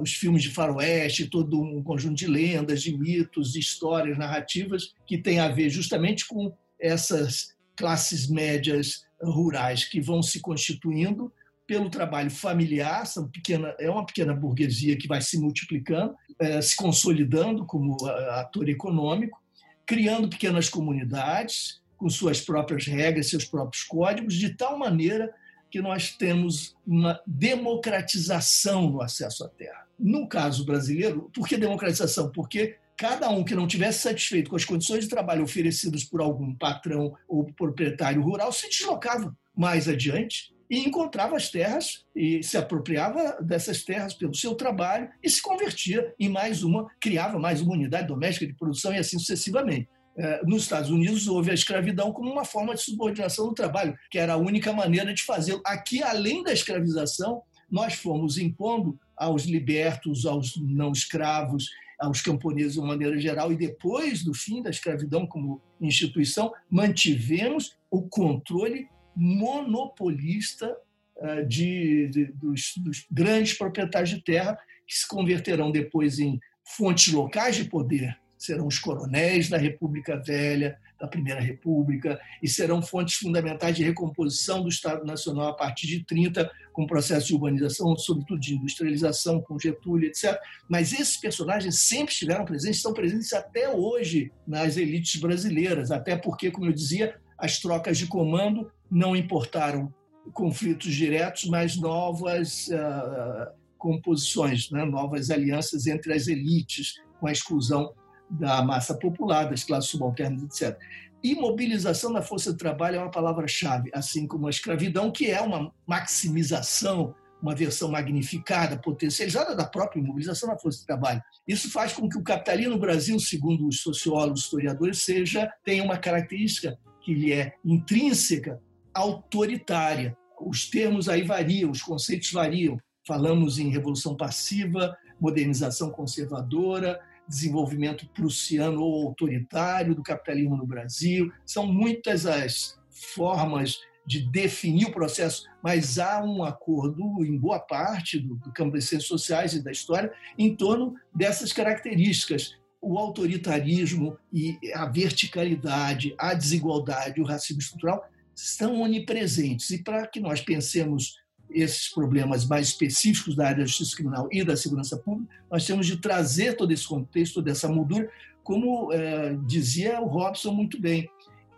os filmes de faroeste, todo um conjunto de lendas, de mitos, de histórias, narrativas, que tem a ver justamente com essas classes médias rurais que vão se constituindo pelo trabalho familiar, são pequena, é uma pequena burguesia que vai se multiplicando, é, se consolidando como ator econômico, criando pequenas comunidades, com suas próprias regras, seus próprios códigos, de tal maneira que nós temos uma democratização no acesso à terra. No caso brasileiro, por que democratização? Porque cada um que não tivesse satisfeito com as condições de trabalho oferecidas por algum patrão ou proprietário rural se deslocava mais adiante e encontrava as terras e se apropriava dessas terras pelo seu trabalho e se convertia em mais uma, criava mais uma unidade doméstica de produção e assim sucessivamente. É, nos Estados Unidos houve a escravidão como uma forma de subordinação do trabalho, que era a única maneira de fazê-lo. Aqui, além da escravização, nós fomos impondo aos libertos, aos não escravos, aos camponeses de uma maneira geral, e depois do fim da escravidão como instituição, mantivemos o controle monopolista é, de, de dos, dos grandes proprietários de terra, que se converterão depois em fontes locais de poder serão os coronéis da República Velha, da Primeira República, e serão fontes fundamentais de recomposição do Estado Nacional a partir de 30, com processo de urbanização, sobretudo de industrialização, com Getúlio, etc. Mas esses personagens sempre estiveram presentes, estão presentes até hoje nas elites brasileiras, até porque, como eu dizia, as trocas de comando não importaram conflitos diretos, mas novas uh, composições, né? novas alianças entre as elites, com a exclusão da massa popular, das classes subalternas, etc. Imobilização da força de trabalho é uma palavra-chave, assim como a escravidão, que é uma maximização, uma versão magnificada, potencializada da própria imobilização da força de trabalho. Isso faz com que o capitalismo no Brasil, segundo os sociólogos, historiadores, seja tenha uma característica que lhe é intrínseca, autoritária. Os termos aí variam, os conceitos variam. Falamos em revolução passiva, modernização conservadora, desenvolvimento prussiano ou autoritário do capitalismo no Brasil. São muitas as formas de definir o processo, mas há um acordo em boa parte do, do campo das ciências sociais e da história em torno dessas características. O autoritarismo e a verticalidade, a desigualdade, o racismo estrutural estão onipresentes. E para que nós pensemos esses problemas mais específicos da área da justiça criminal e da segurança pública, nós temos de trazer todo esse contexto, toda essa moldura, como é, dizia o Robson muito bem.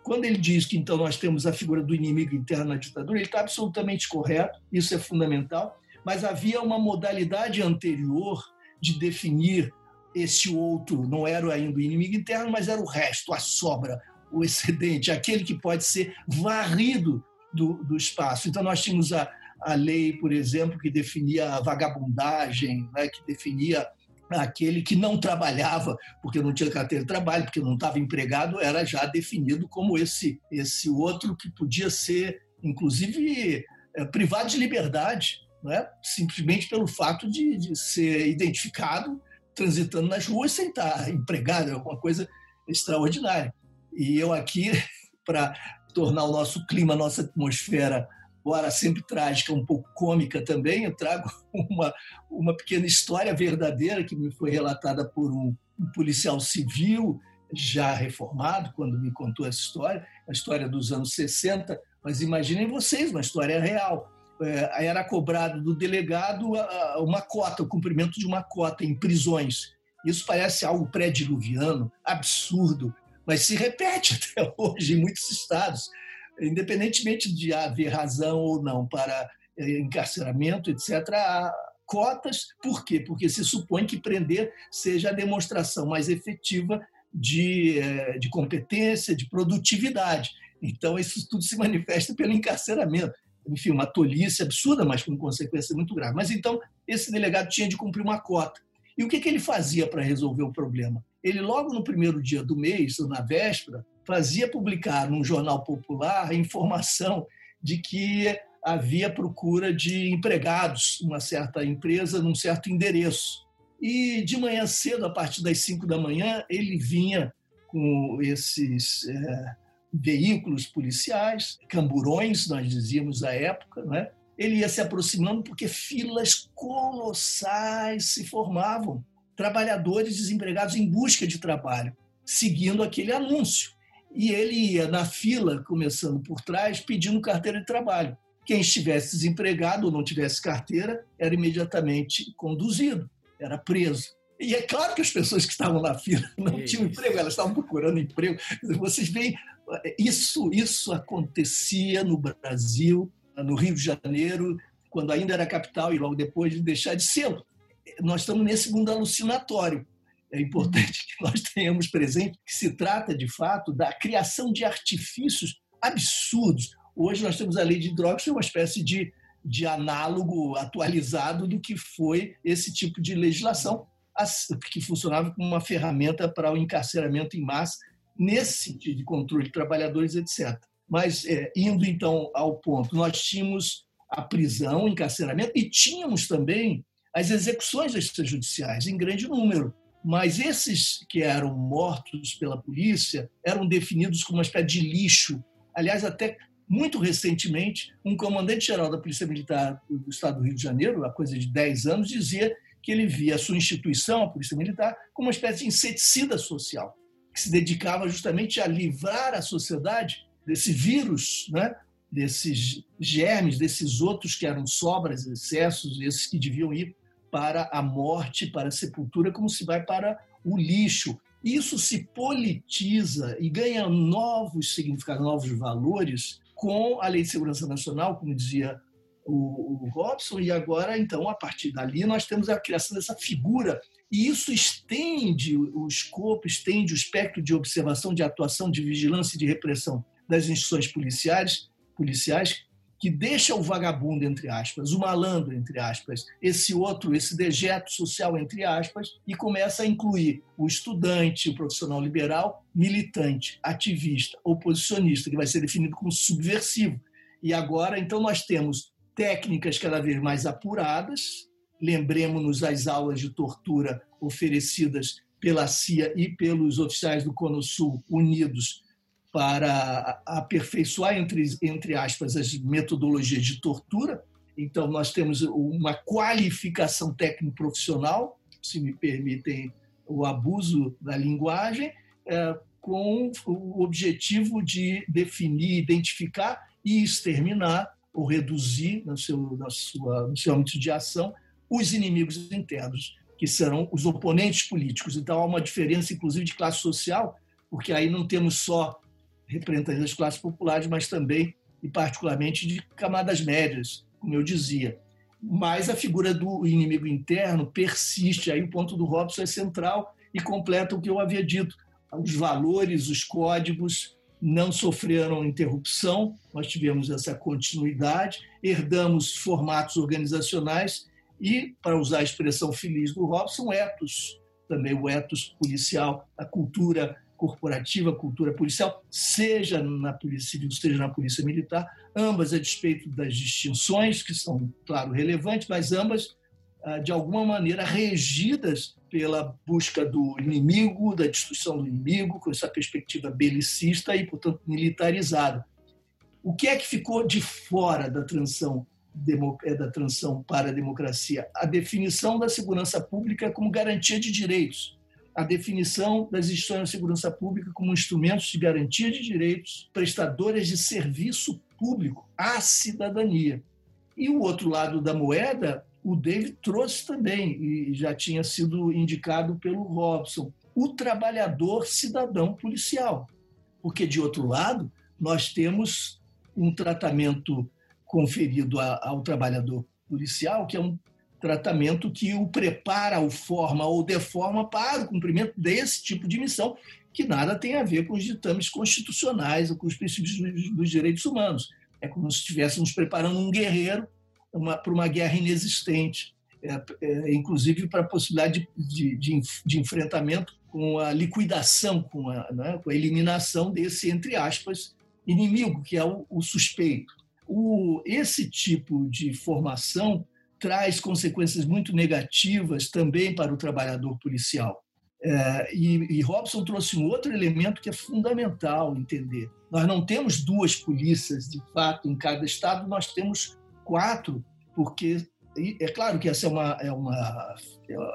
Quando ele diz que então nós temos a figura do inimigo interno na ditadura, ele está absolutamente correto, isso é fundamental, mas havia uma modalidade anterior de definir esse outro não era ainda o inimigo interno, mas era o resto, a sobra, o excedente, aquele que pode ser varrido do, do espaço. Então, nós tínhamos a, a lei, por exemplo, que definia a vagabundagem, né, que definia aquele que não trabalhava porque não tinha carteira de trabalho, porque não estava empregado, era já definido como esse, esse outro que podia ser, inclusive, é, privado de liberdade, né? simplesmente pelo fato de, de ser identificado transitando nas ruas sem estar empregado, é uma coisa extraordinária. E eu aqui, [LAUGHS] para tornar o nosso clima, a nossa atmosfera embora sempre trágica, um pouco cômica também, eu trago [LAUGHS] uma, uma pequena história verdadeira que me foi relatada por um, um policial civil já reformado, quando me contou essa história, a história dos anos 60, mas imaginem vocês, uma história real. É, era cobrado do delegado uma cota, o cumprimento de uma cota em prisões. Isso parece algo pré-diluviano, absurdo, mas se repete [LAUGHS] até hoje em muitos estados independentemente de haver razão ou não para eh, encarceramento, etc., há cotas. Por quê? Porque se supõe que prender seja a demonstração mais efetiva de, eh, de competência, de produtividade. Então, isso tudo se manifesta pelo encarceramento. Enfim, uma tolice absurda, mas com consequência muito grave. Mas então, esse delegado tinha de cumprir uma cota. E o que, que ele fazia para resolver o problema? Ele, logo no primeiro dia do mês, ou na véspera, fazia publicar num jornal popular a informação de que havia procura de empregados numa certa empresa, num certo endereço. E de manhã cedo, a partir das 5 da manhã, ele vinha com esses é, veículos policiais, camburões, nós dizíamos à época, né? Ele ia se aproximando porque filas colossais se formavam, trabalhadores desempregados em busca de trabalho, seguindo aquele anúncio e ele ia na fila, começando por trás, pedindo carteira de trabalho. Quem estivesse desempregado ou não tivesse carteira era imediatamente conduzido, era preso. E é claro que as pessoas que estavam na fila [LAUGHS] não tinham emprego, elas estavam procurando emprego. Vocês veem, isso, isso acontecia no Brasil, no Rio de Janeiro, quando ainda era capital e logo depois de deixar de ser. Nós estamos nesse mundo alucinatório é importante [LAUGHS] que nós tenhamos presente que se trata, de fato, da criação de artifícios absurdos. Hoje nós temos a lei de drogas, que é uma espécie de, de análogo atualizado do que foi esse tipo de legislação, que funcionava como uma ferramenta para o encarceramento em massa, nesse sentido de controle de trabalhadores, etc. Mas, é, indo então ao ponto, nós tínhamos a prisão, o encarceramento, e tínhamos também as execuções extrajudiciais, em grande número mas esses que eram mortos pela polícia eram definidos como uma espécie de lixo. Aliás, até muito recentemente, um comandante-geral da Polícia Militar do Estado do Rio de Janeiro, há coisa de 10 anos, dizia que ele via a sua instituição, a Polícia Militar, como uma espécie de inseticida social, que se dedicava justamente a livrar a sociedade desse vírus, né? desses germes, desses outros que eram sobras, excessos, esses que deviam ir para a morte, para a sepultura, como se vai para o lixo. Isso se politiza e ganha novos significados, novos valores com a Lei de Segurança Nacional, como dizia o, o Robson, e agora, então, a partir dali, nós temos a criação dessa figura e isso estende o escopo, estende o espectro de observação, de atuação, de vigilância e de repressão das instituições policiais, policiais que deixa o vagabundo, entre aspas, o malandro, entre aspas, esse outro, esse dejeto social, entre aspas, e começa a incluir o estudante, o profissional liberal, militante, ativista, oposicionista, que vai ser definido como subversivo. E agora, então, nós temos técnicas cada vez mais apuradas, lembremos-nos as aulas de tortura oferecidas pela CIA e pelos oficiais do Cono Sul unidos para aperfeiçoar, entre, entre aspas, as metodologias de tortura. Então, nós temos uma qualificação técnico-profissional, se me permitem o abuso da linguagem, é, com o objetivo de definir, identificar e exterminar ou reduzir no seu, na sua, no seu âmbito de ação os inimigos internos, que serão os oponentes políticos. Então, há uma diferença, inclusive, de classe social, porque aí não temos só representantes das classes populares, mas também e particularmente de camadas médias, como eu dizia. Mas a figura do inimigo interno persiste, aí o ponto do Robson é central e completa o que eu havia dito. Os valores, os códigos não sofreram interrupção, nós tivemos essa continuidade, herdamos formatos organizacionais e, para usar a expressão feliz do Robson, etos, também o etos policial, a cultura corporativa, cultura policial, seja na Polícia Civil, seja na Polícia Militar, ambas a despeito das distinções, que são, claro, relevantes, mas ambas, ah, de alguma maneira, regidas pela busca do inimigo, da destruição do inimigo, com essa perspectiva belicista e, portanto, militarizada. O que é que ficou de fora da transição é, da transição para a democracia, a definição da segurança pública como garantia de direitos, a definição das instituições de segurança pública como instrumentos de garantia de direitos, prestadores de serviço público à cidadania. E o outro lado da moeda, o David trouxe também, e já tinha sido indicado pelo Robson, o trabalhador cidadão policial. Porque, de outro lado, nós temos um tratamento conferido ao trabalhador policial, que é um tratamento que o prepara, o forma ou deforma para o cumprimento desse tipo de missão, que nada tem a ver com os ditames constitucionais ou com os princípios dos direitos humanos. É como se estivéssemos preparando um guerreiro para uma guerra inexistente, é, é, inclusive para a possibilidade de, de, de, enfrentamento com a liquidação, com a, né, com a eliminação desse, entre aspas, inimigo, que é o, o suspeito o, esse tipo de formação traz consequências muito negativas também para o trabalhador policial. É, e, e, Robson trouxe um outro elemento que é fundamental entender. Nós não temos duas polícias, de fato, em cada estado, nós temos quatro, porque é claro que essa é, uma, é, uma,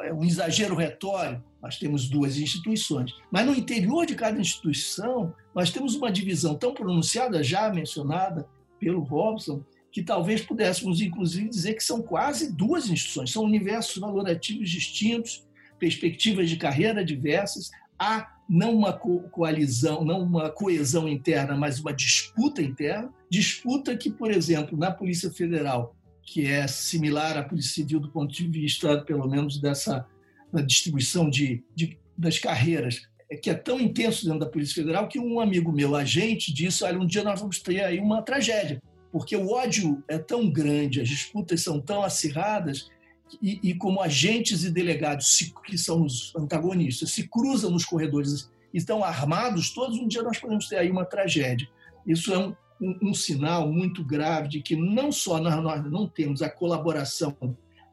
é um exagero retórico, nós temos duas instituições, mas no interior de cada instituição, nós temos uma divisão tão pronunciada, já mencionada, pelo Robson, que talvez pudéssemos, inclusive, dizer que são quase duas instituições, são universos valorativos distintos, perspectivas de carreira diversas, há não uma coalizão, não uma coesão interna, mas uma disputa interna, disputa que, por exemplo, na Polícia Federal, que é similar à Polícia Civil do ponto de vista, pelo menos, dessa distribuição de, de das carreiras, é que é tão intenso dentro da Polícia Federal que um amigo meu, agente, disse: olha, um dia nós vamos ter aí uma tragédia, porque o ódio é tão grande, as disputas são tão acirradas, e, e como agentes e delegados, se, que são os antagonistas, se cruzam nos corredores e estão armados, todos um dia nós podemos ter aí uma tragédia. Isso é um, um, um sinal muito grave de que não só nós, nós não temos a colaboração,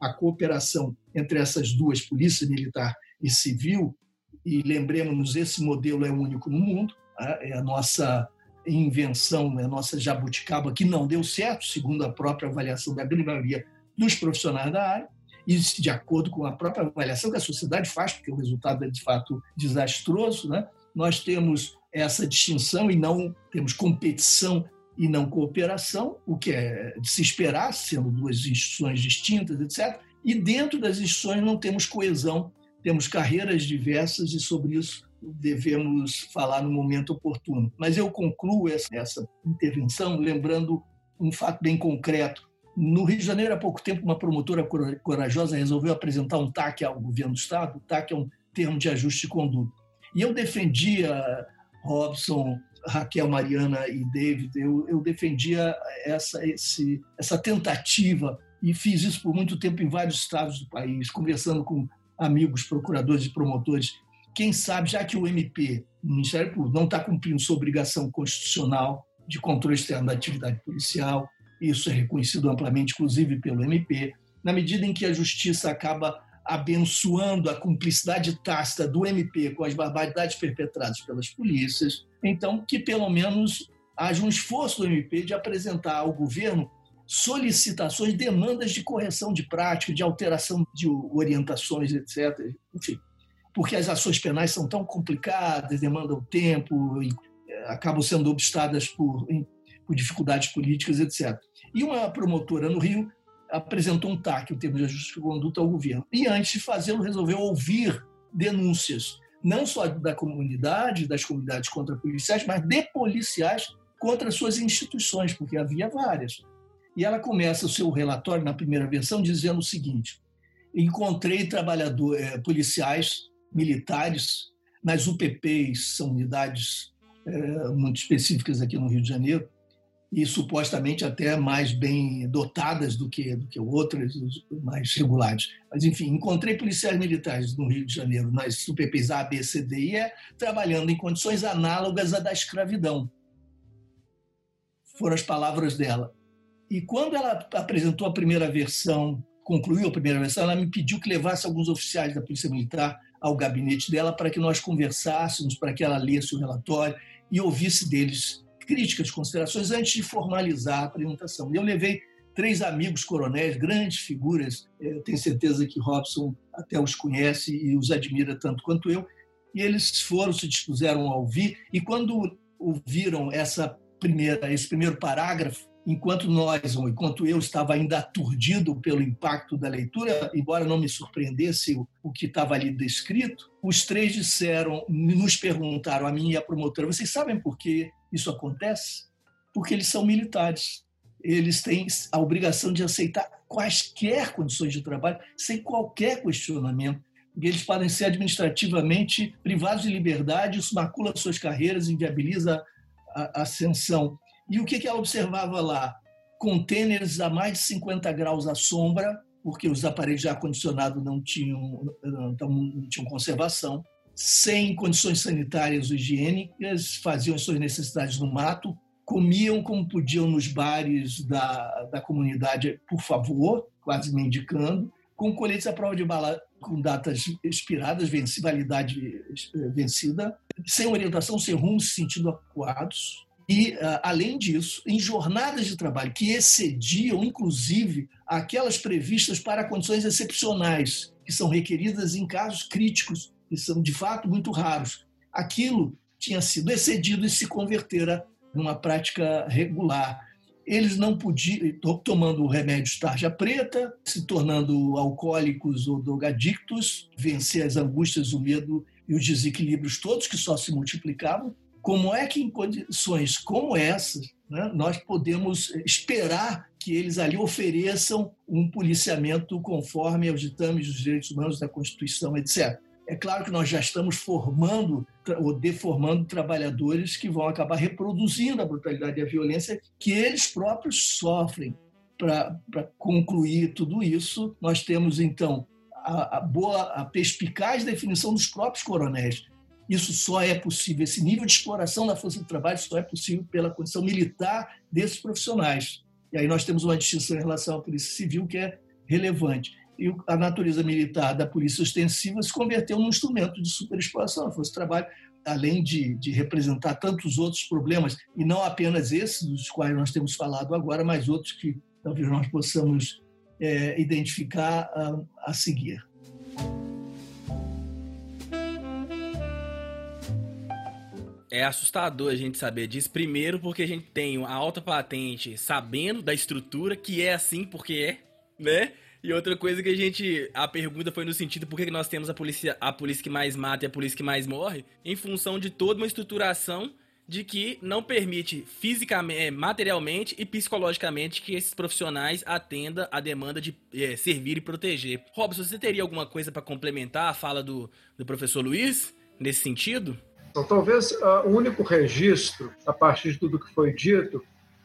a cooperação entre essas duas, polícia militar e civil, e lembremos-nos, esse modelo é único no mundo, tá? é a nossa invenção, a nossa jabuticaba, que não deu certo, segundo a própria avaliação da grande maioria dos profissionais da área, e de acordo com a própria avaliação que a sociedade faz, porque o resultado é de fato desastroso, né? nós temos essa distinção e não temos competição e não cooperação, o que é de se esperar, sendo duas instituições distintas, etc. E dentro das instituições não temos coesão temos carreiras diversas e sobre isso devemos falar no momento oportuno. Mas eu concluo essa, intervenção lembrando um fato bem concreto. No Rio de Janeiro, há pouco tempo, uma promotora corajosa resolveu apresentar um TAC ao governo do Estado. O TAC é um termo de ajuste de conduta. E eu defendia, Robson, Raquel, Mariana e David, eu, eu defendia essa, esse, essa tentativa e fiz isso por muito tempo em vários estados do país, conversando com amigos procuradores e promotores, quem sabe, já que o MP, o Ministério Público, não está cumprindo sua obrigação constitucional de controle externo da atividade policial, isso é reconhecido amplamente, inclusive pelo MP, na medida em que a justiça acaba abençoando a cumplicidade tácita do MP com as barbaridades perpetradas pelas polícias, então que pelo menos haja um esforço do MP de apresentar ao governo solicitações, demandas de correção de prática, de alteração de orientações, etc. Enfim, porque as ações penais são tão complicadas, demandam tempo, eh, acabam sendo obstadas por, por dificuldades políticas, etc. E uma promotora no Rio apresentou um TAC, o termo de ajuste de conduta, ao governo. E antes de fazê-lo, resolveu ouvir denúncias, não só da comunidade, das comunidades contra policiais, mas de policiais contra suas instituições, porque havia várias E ela começa o seu relatório na primeira versão dizendo o seguinte: encontrei trabalhadores, eh, policiais, militares nas UPPs, são unidades eh, muito específicas aqui no Rio de Janeiro, e supostamente até mais bem dotadas do que, do que outras, mais regulares. Mas, enfim, encontrei policiais militares no Rio de Janeiro, nas UPPs A, B, C, D e E, trabalhando em condições análogas à da escravidão. Foram as palavras dela. E quando ela apresentou a primeira versão, concluiu a primeira versão, ela me pediu que levasse alguns oficiais da Polícia Militar ao gabinete dela para que nós conversássemos, para que ela lesse o relatório e ouvisse deles críticas, considerações antes de formalizar a apresentação. Eu levei três amigos coronéis, grandes figuras, eu tenho certeza que Robson até os conhece e os admira tanto quanto eu, e eles foram, se dispuseram a ouvir, e quando ouviram essa primeira, esse primeiro parágrafo, enquanto nós, ou enquanto eu estava ainda aturdido pelo impacto da leitura, embora não me surpreendesse o, que estava ali descrito, os três disseram, nos perguntaram, a mim e a promotora, vocês sabem por que isso acontece? Porque eles são militares. Eles têm a obrigação de aceitar quaisquer condições de trabalho sem qualquer questionamento. Eles podem ser administrativamente privados de liberdade, isso macula suas carreiras, inviabiliza a ascensão. E o que ela observava lá? Contêineres a mais de 50 graus à sombra, porque os aparelhos de ar-condicionado não tinham, não, não tinham conservação sem condições sanitárias ou higiênicas, faziam as suas necessidades no mato, comiam como podiam nos bares da, da comunidade, por favor, quase me indicando, com coletes à prova de bala com datas expiradas, validade vencida, sem orientação, sem rumo, se sentindo acuados. E, ah, além disso, em jornadas de trabalho que excediam, inclusive, aquelas previstas para condições excepcionais, que são requeridas em casos críticos que são de fato muito raros, aquilo tinha sido excedido e se convertera numa prática regular. Eles não podiam, tomando remédios tarja preta, se tornando alcoólicos ou drogadictos, vencer as angústias, o medo e os desequilíbrios todos que só se multiplicavam. Como é que em condições como essas né, nós podemos esperar que eles ali ofereçam um policiamento conforme aos ditames dos direitos humanos da Constituição, etc. É claro que nós já estamos formando ou deformando trabalhadores que vão acabar reproduzindo a brutalidade e a violência que eles próprios sofrem. Para concluir tudo isso, nós temos então a, a boa, a perspicaz definição dos próprios coronéis. Isso só é possível, esse nível de exploração da força de trabalho só é possível pela condição militar desses profissionais. E aí nós temos uma distinção em relação à Polícia Civil que é relevante e a natureza militar da polícia ostensiva se converteu num instrumento de superexploração. A força de trabalho, além de, de representar tantos outros problemas, e não apenas esses dos quais nós temos falado agora, mas outros que talvez nós possamos é, identificar a, a seguir. É assustador a gente saber disso. Primeiro, porque a gente tem a alta patente sabendo da estrutura, que é assim porque é, né? E outra coisa que a gente. A pergunta foi no sentido por que nós temos a polícia, a polícia que mais mata e a polícia que mais morre, em função de toda uma estruturação de que não permite fisicamente, é, materialmente e psicologicamente que esses profissionais atendam a demanda de é, servir e proteger. Robson, você teria alguma coisa para complementar a fala do, do professor Luiz nesse sentido? Então, talvez uh, o único registro, a partir de tudo que foi dito,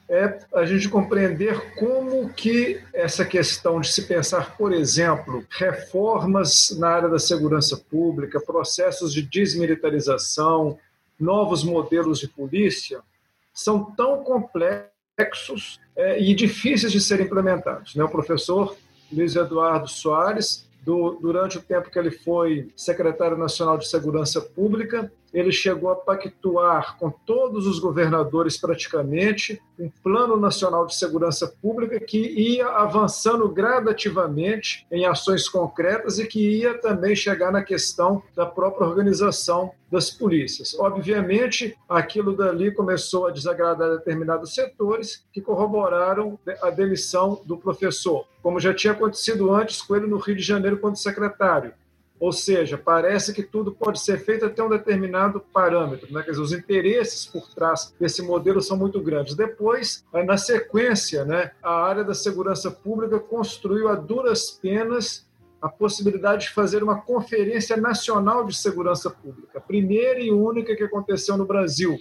é a gente compreender como que essa questão de se pensar, por exemplo, reformas na área da segurança pública, processos de desmilitarização, novos modelos de polícia, são tão complexos é, e difíceis de serem implementados. Né? O professor Luiz Eduardo Soares, do, durante o tempo que ele foi secretário nacional de Segurança Pública, ele chegou a pactuar com todos os governadores praticamente um plano nacional de segurança pública que ia avançando gradativamente em ações concretas e que ia também chegar na questão da própria organização das polícias. Obviamente, aquilo dali começou a desagradar determinados setores que corroboraram a demissão do professor, como já tinha acontecido antes com ele no Rio de Janeiro quando secretário Ou seja, parece que tudo pode ser feito até um determinado parâmetro. Né? Quer dizer, os interesses por trás desse modelo são muito grandes. Depois, na sequência, né, a área da segurança pública construiu a duras penas a possibilidade de fazer uma Conferência Nacional de Segurança Pública, primeira e única que aconteceu no Brasil,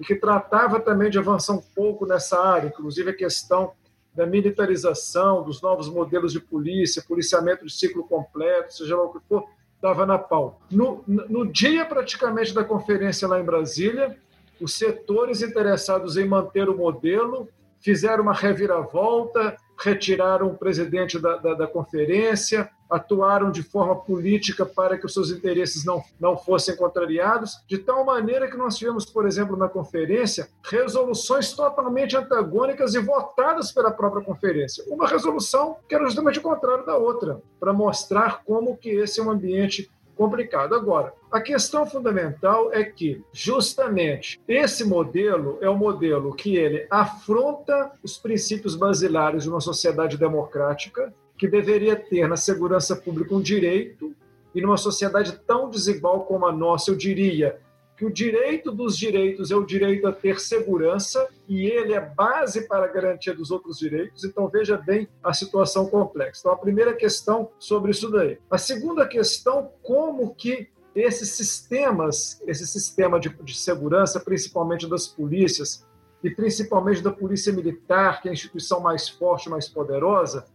e que tratava também de avançar um pouco nessa área, inclusive a questão da militarização, dos novos modelos de polícia, policiamento de ciclo completo, seja lá o que for, estava na pau. No, no dia praticamente da conferência lá em Brasília, os setores interessados em manter o modelo fizeram uma reviravolta, retiraram o presidente da, da, da, conferência, atuaram de forma política para que os seus interesses não, não fossem contrariados, de tal maneira que nós tivemos, por exemplo, na conferência, resoluções totalmente antagônicas e votadas pela própria conferência. Uma resolução que era justamente o contrário da outra, para mostrar como que esse é um ambiente complicado. Agora, a questão fundamental é que, justamente, esse modelo é o um modelo que ele afronta os princípios basilares de uma sociedade democrática, que deveria ter na segurança pública um direito, e numa sociedade tão desigual como a nossa, eu diria que o direito dos direitos é o direito a ter segurança e ele é base para a garantia dos outros direitos. Então veja bem a situação complexa. Então a primeira questão sobre isso daí. A segunda questão, como que esses sistemas, esse sistema de, de segurança, principalmente das polícias e principalmente da polícia militar, que é a instituição mais forte, mais poderosa,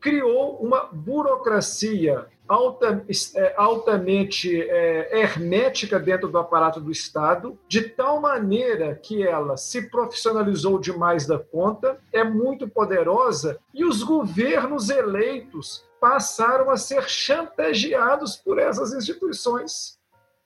criou uma burocracia alta, é, altamente é, hermética dentro do aparato do Estado, de tal maneira que ela se profissionalizou demais da conta, é muito poderosa e os governos eleitos passaram a ser chantageados por essas instituições.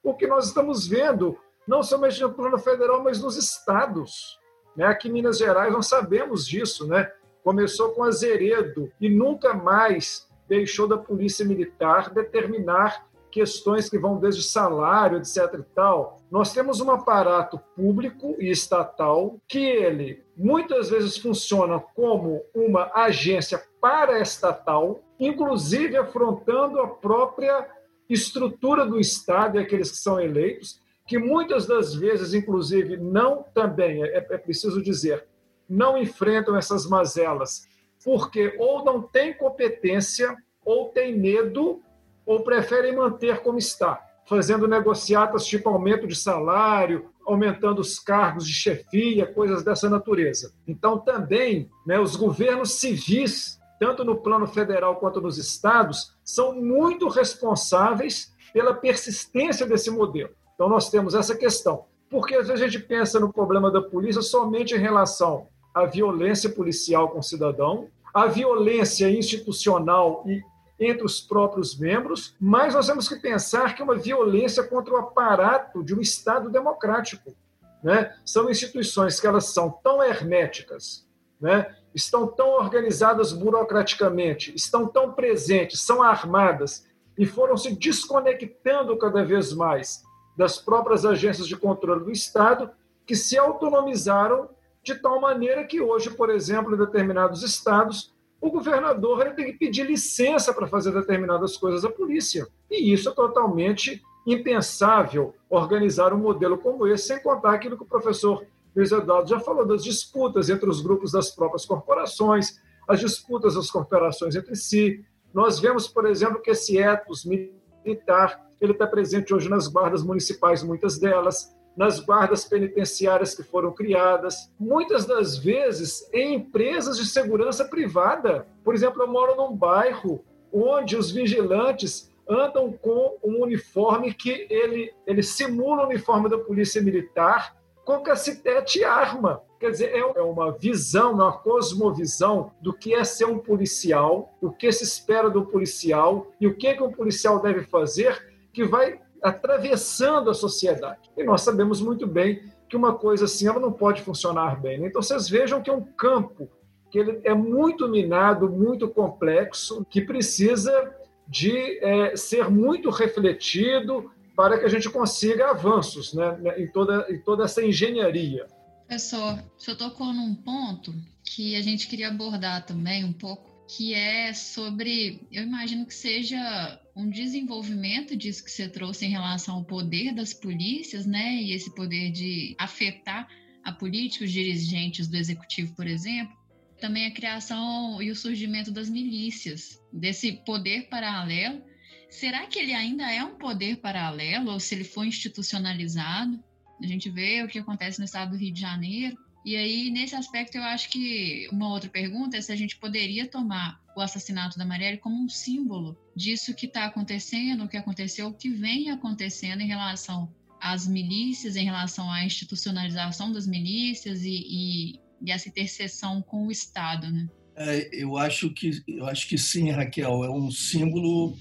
O que nós estamos vendo, não somente no plano federal, mas nos estados. Né? Aqui em Minas Gerais nós sabemos disso, né? Começou com Azeredo e nunca mais deixou da Polícia Militar determinar questões que vão desde salário, etc. e tal. Nós temos um aparato público e estatal que ele muitas vezes funciona como uma agência paraestatal, inclusive afrontando a própria estrutura do Estado e aqueles que são eleitos, que muitas das vezes, inclusive, não também, é, é preciso dizer, não enfrentam essas mazelas porque ou não tem competência, ou tem medo, ou preferem manter como está, fazendo negociatas tipo aumento de salário, aumentando os cargos de chefia, coisas dessa natureza. Então, também, né, os governos civis, tanto no plano federal quanto nos estados, são muito responsáveis pela persistência desse modelo. Então, nós temos essa questão. Porque às vezes a gente pensa no problema da polícia somente em relação a violência policial com o cidadão, a violência institucional e entre os próprios membros, mas nós temos que pensar que é uma violência contra o aparato de um Estado democrático. Né? São instituições que elas são tão herméticas, né? estão tão organizadas burocraticamente, estão tão presentes, são armadas e foram se desconectando cada vez mais das próprias agências de controle do Estado, que se autonomizaram de tal maneira que hoje, por exemplo, em determinados estados, o governador ele tem que pedir licença para fazer determinadas coisas à polícia. E isso é totalmente impensável organizar um modelo como esse, sem contar aquilo que o professor Luiz Eduardo já falou, das disputas entre os grupos das próprias corporações, as disputas das corporações entre si. Nós vemos, por exemplo, que esse etos militar ele está presente hoje nas guardas municipais, muitas delas nas guardas penitenciárias que foram criadas, muitas das vezes em empresas de segurança privada. Por exemplo, eu moro num bairro onde os vigilantes andam com um uniforme que ele, ele simula o uniforme da polícia militar com cacetete e arma. Quer dizer, é, é uma visão, uma cosmovisão do que é ser um policial, o que se espera do policial e o que, que um policial deve fazer, que vai atravessando a sociedade. E nós sabemos muito bem que uma coisa assim ela não pode funcionar bem. Né? Então vocês vejam que é um campo que ele é muito minado, muito complexo, que precisa de é, ser muito refletido para que a gente consiga avanços né, em, toda, em toda essa engenharia. Professor, o senhor tocou num ponto que a gente queria abordar também um pouco que é sobre, eu imagino que seja um desenvolvimento disso que você trouxe em relação ao poder das polícias, né? E esse poder de afetar a política, os dirigentes do executivo, por exemplo. Também a criação e o surgimento das milícias, desse poder paralelo. Será que ele ainda é um poder paralelo ou se ele foi institucionalizado? A gente vê o que acontece no estado do Rio de Janeiro, e aí, nesse aspecto, eu acho que uma outra pergunta é se a gente poderia tomar o assassinato da Marielle como um símbolo disso que está acontecendo, o que aconteceu, o que vem acontecendo em relação às milícias, em relação à institucionalização das milícias e, e, e essa interseção com o Estado, né? É, eu acho que eu acho que sim, Raquel, é um símbolo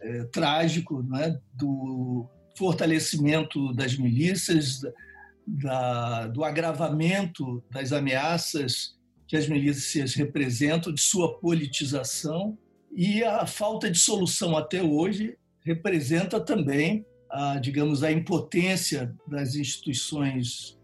é, trágico, né, do fortalecimento das milícias, da, do agravamento das ameaças que as milícias representam, de sua politização, e a falta de solução até hoje representa também, a, digamos, a impotência das instituições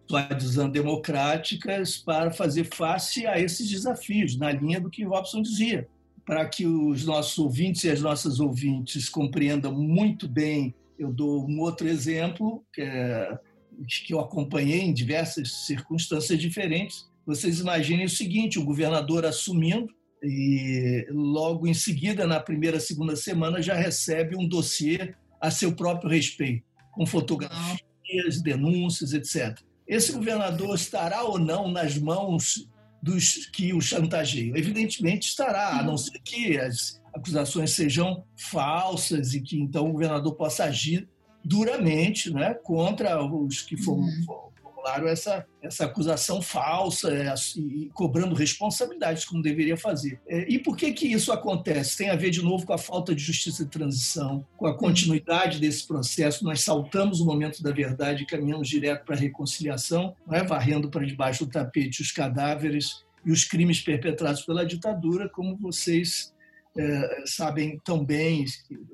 democráticas para fazer face a esses desafios, na linha do que Robson dizia. Para que os nossos ouvintes e as nossas ouvintes compreendam muito bem, eu dou um outro exemplo, que é que eu acompanhei em diversas circunstâncias diferentes, vocês imaginem o seguinte: o governador assumindo e logo em seguida, na primeira, segunda semana, já recebe um dossiê a seu próprio respeito, com fotografias, denúncias, etc. Esse governador estará ou não nas mãos dos que o chantageiam? Evidentemente estará, a não ser que as acusações sejam falsas e que então o governador possa agir duramente né, contra os que uhum. formularam essa, essa acusação falsa é, e cobrando responsabilidades, como deveria fazer. É, e por que, que isso acontece? Tem a ver, de novo, com a falta de justiça de transição, com a continuidade desse processo. Nós saltamos o momento da verdade e caminhamos direto para a reconciliação, é? varrendo para debaixo do tapete os cadáveres e os crimes perpetrados pela ditadura, como vocês é, sabem tão bem,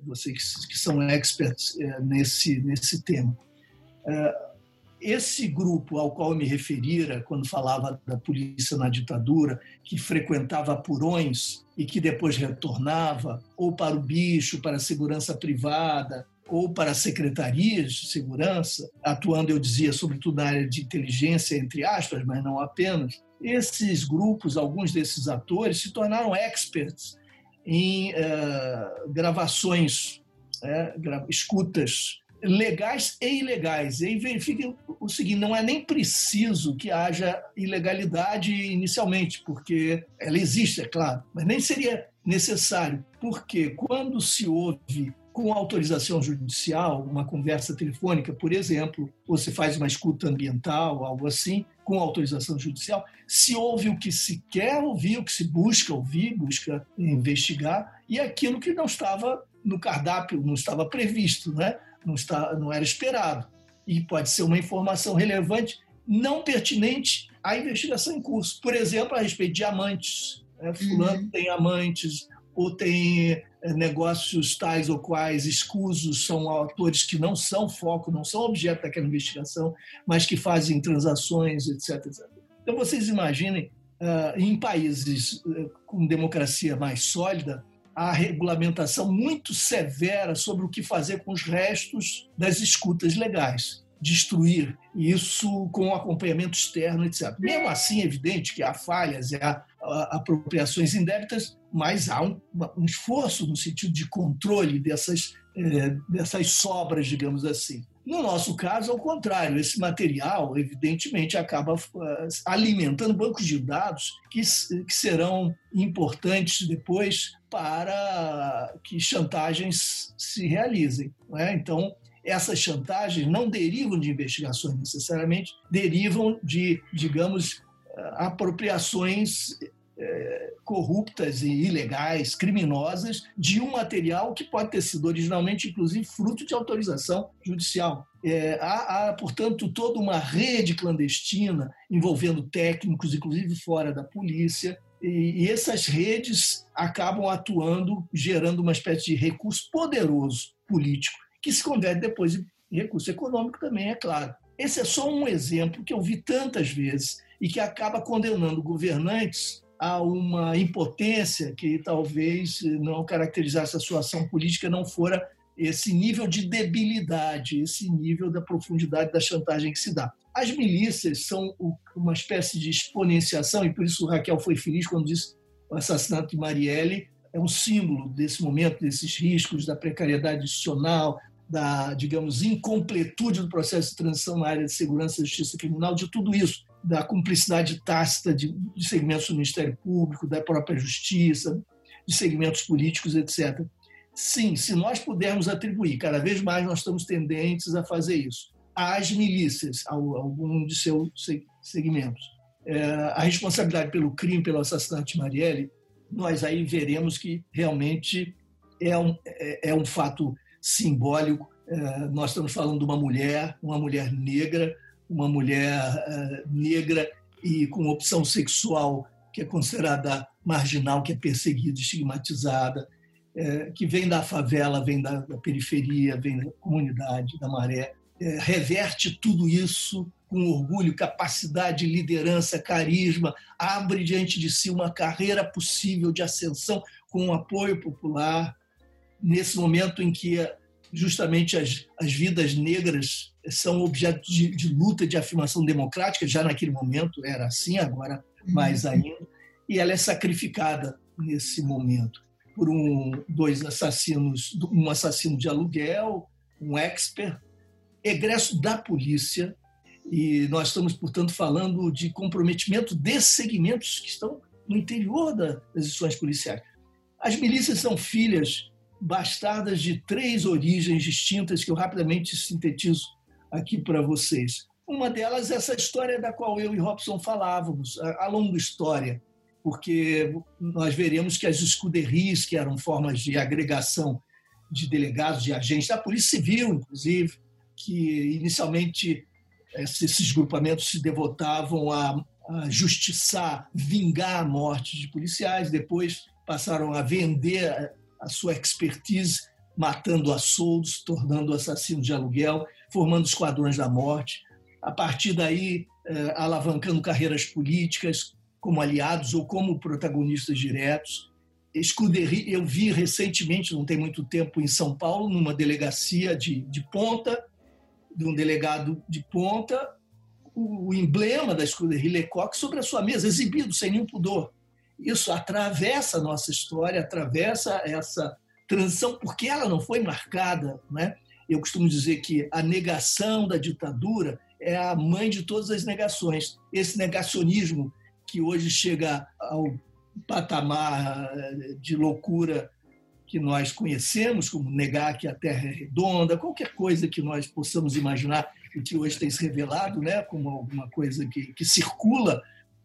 vocês que são experts é, nesse, nesse tema. É, esse grupo ao qual eu me referira quando falava da polícia na ditadura, que frequentava purões e que depois retornava ou para o bicho, para a segurança privada, ou para secretarias de segurança, atuando, eu dizia, sobretudo na área de inteligência, entre aspas, mas não apenas, esses grupos, alguns desses atores, se tornaram experts em uh, gravações, é, escutas legais e ilegais. E aí verifiquem o seguinte: não é nem preciso que haja ilegalidade inicialmente, porque ela existe, é claro, mas nem seria necessário, porque quando se ouve com autorização judicial, uma conversa telefônica, por exemplo, ou se faz uma escuta ambiental, algo assim, com autorização judicial, se ouve o que se quer ouvir, o que se busca ouvir, busca investigar, e aquilo que não estava no cardápio, não estava previsto, né? não, está, não era esperado. E pode ser uma informação relevante, não pertinente à investigação em curso. Por exemplo, a respeito de amantes. Né? Fulano uhum. tem amantes, ou tem eh, negócios tais ou quais escusos, são autores que não são foco, não são objeto daquela investigação, mas que fazem transações, etc. etc. Então, vocês imaginem, uh, em países uh, com democracia mais sólida, a regulamentação muito severa sobre o que fazer com os restos das escutas legais. Destruir isso com acompanhamento externo, etc. Mesmo assim, é evidente que há falhas e há apropriações indébitas, mas há um, um, esforço no sentido de controle dessas, eh, dessas sobras, digamos assim. No nosso caso, ao contrário, esse material, evidentemente, acaba eh, alimentando bancos de dados que, que serão importantes depois para que chantagens se realizem. É? Então, essas chantagens não derivam de investigações necessariamente, derivam de, digamos, eh, apropriações é, corruptas e ilegais, criminosas, de um material que pode ter sido originalmente, inclusive, fruto de autorização judicial. É, há, há, portanto, toda uma rede clandestina envolvendo técnicos, inclusive fora da polícia, e, e essas redes acabam atuando, gerando uma espécie de recurso poderoso político, que se converte depois em recurso econômico também, é claro. Esse é só um exemplo que eu vi tantas vezes e que acaba condenando governantes a uma impotência que talvez não caracterizasse a sua ação política, não fora esse nível de debilidade, esse nível da profundidade da chantagem que se dá. As milícias são uma espécie de exponenciação, e por isso Raquel foi feliz quando disse o assassinato de Marielle é um símbolo desse momento, desses riscos, da precariedade institucional, da, digamos, incompletude do processo de transição na área de segurança e justiça criminal, de tudo isso, da cumplicidade tácita de, de segmentos do Ministério Público, da própria justiça, de segmentos políticos, etc. Sim, se nós pudermos atribuir, cada vez mais nós estamos tendentes a fazer isso, às milícias, a algum de seus segmentos. É, a responsabilidade pelo crime, pelo assassinato de Marielle, nós aí veremos que realmente é um, é, é um fato simbólico. É, nós estamos falando de uma mulher, uma mulher negra, uma mulher é, negra e com opção sexual que é considerada marginal, que é perseguida, estigmatizada, é, que vem da favela, vem da, periferia, vem da comunidade, da maré, é, reverte tudo isso com orgulho, capacidade, liderança, carisma, abre diante de si uma carreira possível de ascensão com um apoio popular, nesse momento em que justamente as, as vidas negras são objeto de, de luta, de afirmação democrática, já naquele momento era assim, agora mais ainda, e ela é sacrificada nesse momento por um, dois assassinos, um assassino de aluguel, um expert, egresso da polícia, e nós estamos, portanto, falando de comprometimento desses segmentos que estão no interior das instituições policiais. As milícias são filhas bastardas de três origens distintas que eu rapidamente sintetizo aqui para vocês. Uma delas é essa história da qual eu e Robson falávamos, a, longa história porque nós veremos que as escuderies, que eram formas de agregação de delegados, de agentes da Polícia Civil, inclusive, que inicialmente esses grupamentos se devotavam a, a justiçar, vingar a morte de policiais, depois passaram a vender a, sua expertise, matando a soldos, tornando assassinos de aluguel, formando esquadrões da morte. A partir daí, eh, alavancando carreiras políticas, como aliados ou como protagonistas diretos. Scudery, eu vi recentemente, não tem muito tempo, em São Paulo, numa delegacia de, de ponta, de um delegado de ponta, o, o emblema da Scudery Lecoq sobre a sua mesa, exibido sem nenhum pudor. Isso atravessa a nossa história, atravessa essa transição, porque ela não foi marcada. Né? Eu costumo dizer que a negação da ditadura é a mãe de todas as negações. Esse negacionismo que hoje chega ao patamar eh, de loucura que nós conhecemos, como negar que a Terra é redonda, qualquer coisa que nós possamos imaginar e que hoje tem se revelado né, como alguma coisa que, que circula,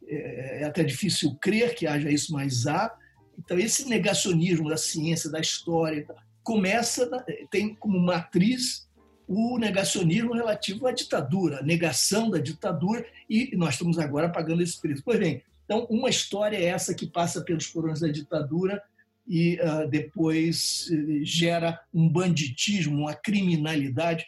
é, é até difícil crer que haja isso, mas há. Então, esse negacionismo da ciência, da história, começa, tem como matriz o negacionismo relativo à ditadura, a negação da ditadura, e nós estamos agora pagando esse preço. Pois bem, então, uma história é essa que passa pelos porões da ditadura e uh, depois uh, gera um banditismo, uma criminalidade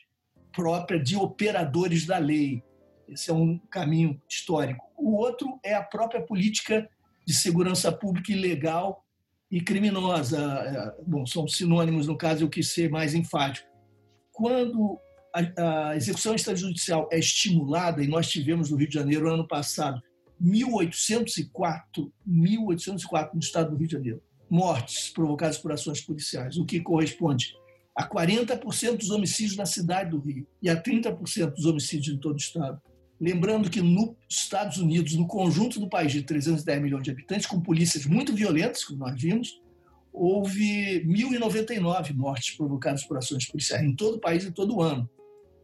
própria de operadores da lei. Esse é um caminho histórico. O outro é a própria política de segurança pública ilegal e criminosa. Uh, bom, são sinônimos, no caso, eu quis ser mais enfático quando a, a execução extrajudicial é estimulada, e nós tivemos no Rio de Janeiro ano passado 1804, 1804 no estado do Rio de Janeiro, mortes provocadas por ações policiais, o que corresponde a 40% dos homicídios na cidade do Rio e a 30% dos homicídios em todo o estado. Lembrando que nos Estados Unidos, no conjunto do país de 310 milhões de habitantes, com polícias muito violentas, como nós vimos, houve 1.099 mortes provocadas por ações policiais em todo o país e todo ano.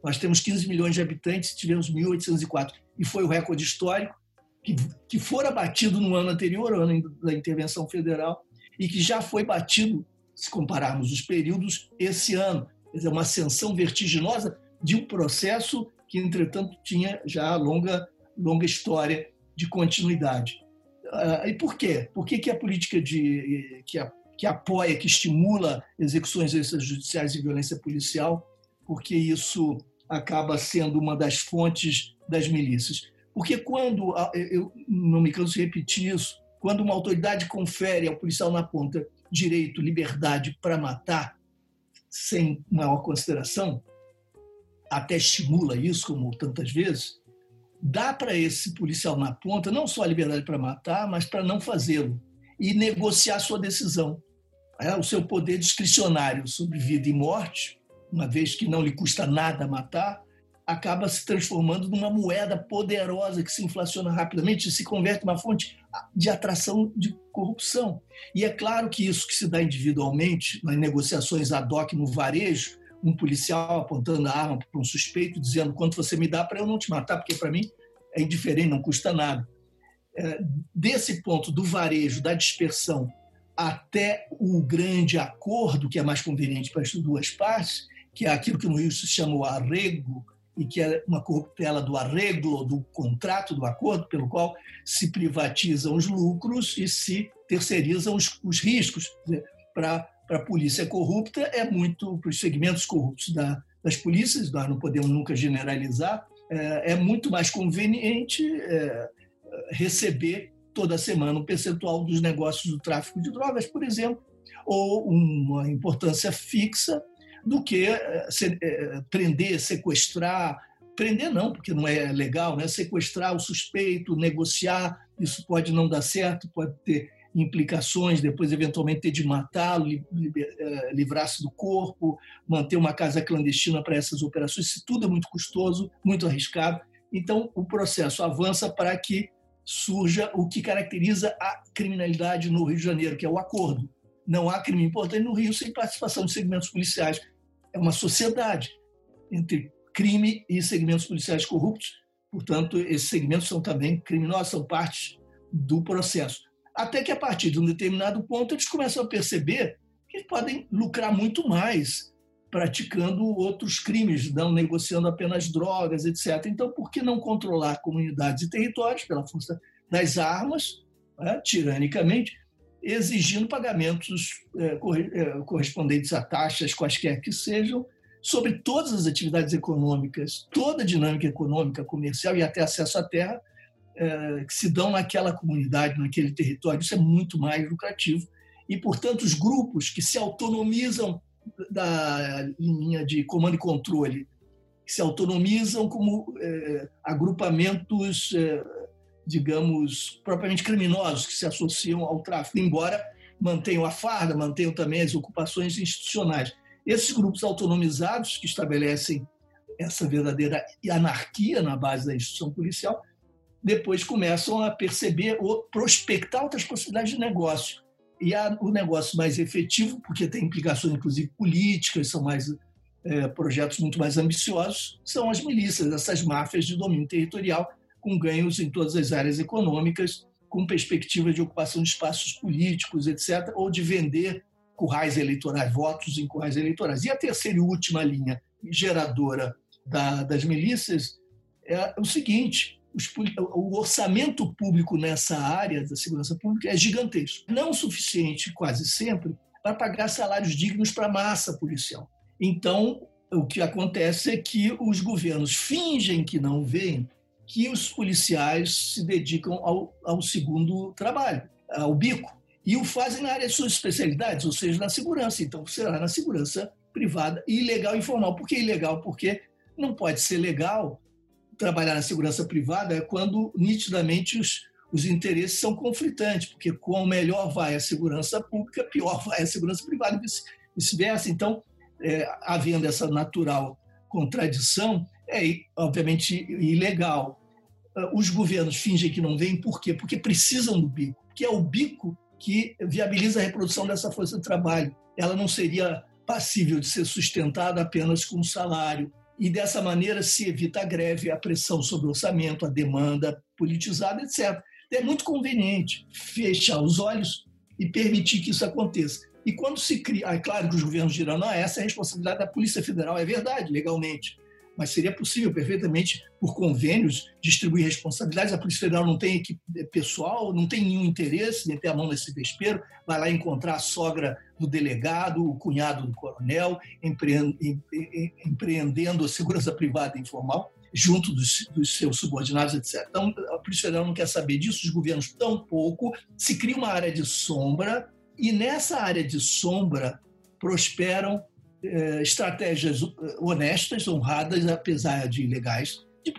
Nós temos 15 milhões de habitantes tivemos 1.804. E foi o recorde histórico que, que fora batido no ano anterior, ano da intervenção federal, e que já foi batido, se compararmos os períodos, esse ano. Quer dizer, uma ascensão vertiginosa de um processo que, entretanto, tinha já longa, longa história de continuidade. Uh, e por quê? Por que, que a política de, que a que apoia, que estimula execuções extrajudiciais e violência policial, porque isso acaba sendo uma das fontes das milícias. Porque quando, eu não me canso de repetir isso, quando uma autoridade confere ao policial na ponta direito, liberdade para matar, sem maior consideração, até estimula isso, como tantas vezes, dá para esse policial na ponta não só a liberdade para matar, mas para não fazê-lo e negociar sua decisão. É, o seu poder discricionário sobre vida e morte, uma vez que não lhe custa nada matar, acaba se transformando numa moeda poderosa que se inflaciona rapidamente e se converte em uma fonte de atração de corrupção. E é claro que isso que se dá individualmente, nas negociações ad hoc no varejo, um policial apontando a arma para um suspeito, dizendo quanto você me dá para eu não te matar, porque para mim é indiferente, não custa nada. É, desse ponto do varejo, da dispersão, até o grande acordo, que é mais conveniente para as duas partes, que é aquilo que no Rio se chama o arrego, e que é uma corruptela do arreglo, do contrato, do acordo, pelo qual se privatizam os lucros e se terceirizam os, os riscos. Para a polícia corrupta, é muito, para os segmentos corruptos da, das polícias, nós não podemos nunca generalizar, é, é muito mais conveniente é, receber toda semana um percentual dos negócios do tráfico de drogas, por exemplo, ou uma importância fixa do que eh, eh, prender, sequestrar, prender não, porque não é legal, né? sequestrar o suspeito, negociar, isso pode não dar certo, pode ter implicações, depois eventualmente ter de matá-lo, eh, livrar-se do corpo, manter uma casa clandestina para essas operações, isso tudo é muito custoso, muito arriscado. Então, o processo avança para que surja o que caracteriza a criminalidade no Rio de Janeiro, que é o acordo. Não há crime importante no Rio sem participação de segmentos policiais é uma sociedade entre crime e segmentos policiais corruptos. Portanto, esses segmentos são também criminosos, são parte do processo. Até que, a partir de um determinado ponto, eles começam a perceber que podem lucrar muito mais praticando outros crimes, não negociando apenas drogas, etc. Então, por que não controlar comunidades e territórios pela força das armas, né, tiranicamente, exigindo pagamentos é, é, correspondentes a taxas, quaisquer que sejam, sobre todas as atividades econômicas, toda a dinâmica econômica, comercial e até acesso à terra é, que se dão naquela comunidade, naquele território. Isso é muito mais lucrativo. E, portanto, os grupos que se autonomizam da linha de comando e controle, que se autonomizam como agrupamentos digamos, propriamente criminosos que se associam ao tráfico, embora mantenham a farda, mantenham também as ocupações institucionais. Esses grupos autonomizados, que estabelecem essa verdadeira anarquia na base da instituição policial, depois começam a perceber ou prospectar outras possibilidades de negócio. E há o negócio mais efetivo, porque tem implicações, inclusive, políticas, são mais é, projetos muito mais ambiciosos, são as milícias, essas máfias de domínio territorial com ganhos em todas as áreas econômicas, com perspectiva de ocupação de espaços políticos, etc., ou de vender currais eleitorais, votos em currais eleitorais. E a terceira e última linha geradora da, das milícias é o seguinte: o orçamento público nessa área da segurança pública é gigantesco. Não suficiente, quase sempre, para pagar salários dignos para a massa policial. Então, o que acontece é que os governos fingem que não veem que os policiais se dedicam ao, ao segundo trabalho, ao bico, e o fazem na área de suas especialidades, ou seja, na segurança. Então, será na segurança privada ilegal e informal. Por que ilegal? Porque não pode ser legal trabalhar na segurança privada quando nitidamente os, os interesses são conflitantes, porque quanto melhor vai a segurança pública, pior vai a segurança privada e vice-versa. Então, é, havendo essa natural contradição, é obviamente ilegal. Ah, os governos fingem que não vêm, por quê? Porque precisam do bico, que é o bico que viabiliza a reprodução dessa força de trabalho. Ela não seria passível de ser sustentada apenas com salário. E dessa maneira se evita a greve, a pressão sobre o orçamento, a demanda politizada, etc. É muito conveniente fechar os olhos e permitir que isso aconteça. E quando se cria, é claro que os governos dirão, não, essa é a responsabilidade da Polícia Federal, é verdade, legalmente mas seria possível perfeitamente, por convênios, distribuir responsabilidades. A Polícia Federal não tem equipe pessoal, não tem nenhum interesse meter a mão nesse vespeiro, vai lá encontrar a sogra do delegado, o cunhado do coronel, empreendendo a segurança [LAUGHS] privada informal. junto dos, dos, seus subordinados, etc. Então, a Polícia Federal não quer saber disso, os governos tampouco. Se cria uma área de sombra, e nessa área de sombra prosperam estratégias honestas, honradas, apesar de ilegais, de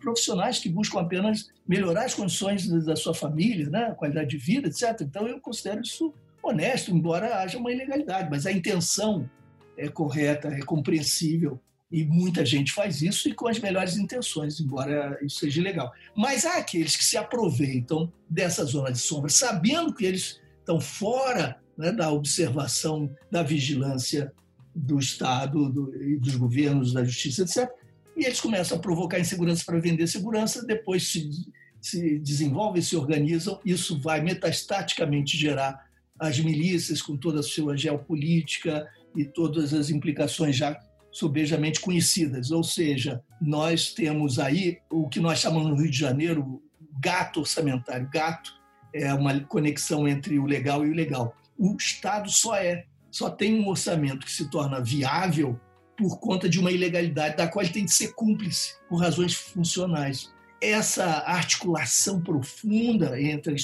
profissionais que buscam apenas melhorar as condições da sua família, né? qualidade de vida, etc. Então, eu considero isso honesto, embora haja uma ilegalidade, mas a intenção é correta, é compreensível e muita gente faz isso e com as melhores intenções, embora isso seja ilegal. Mas há aqueles que se aproveitam dessa zona de sombra, sabendo que eles estão fora né, da observação, da vigilância do Estado do, e dos governos, da justiça, etc. E eles começam a provocar insegurança para vender segurança, depois se, se desenvolvem, se organizam, isso vai metastaticamente gerar as milícias com toda a sua geopolítica e todas as implicações já sobejamente conhecidas. Ou seja, nós temos aí o que nós chamamos no Rio de Janeiro gato orçamentário. Gato é uma conexão entre o legal e o ilegal. O Estado só é, só tem um orçamento que se torna viável por conta de uma ilegalidade da qual ele tem de ser cúmplice por razões funcionais. Essa articulação profunda entre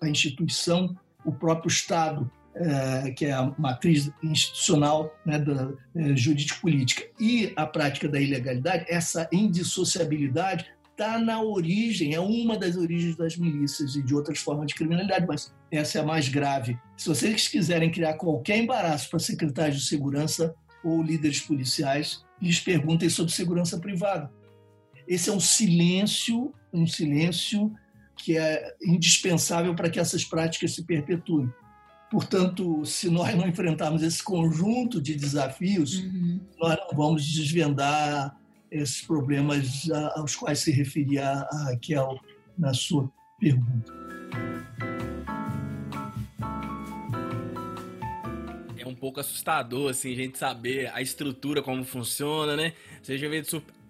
a instituição o próprio Estado, é, que é a matriz institucional né, da é, jurídico-política, e a prática da ilegalidade, essa indissociabilidade está na origem, é uma das origens das milícias e de outras formas de criminalidade, mas essa é a mais grave. Se vocês quiserem criar qualquer embaraço para secretários de segurança ou líderes policiais, lhes perguntem sobre segurança privada. Esse é um silêncio, um silêncio que é indispensável para que essas práticas se perpetuem. Portanto, se nós não enfrentarmos esse conjunto de desafios, uhum. nós não vamos desvendar esses problemas aos quais se referia a Raquel na sua pergunta. É um pouco assustador, assim, a gente saber a estrutura, como funciona, né? Você já vê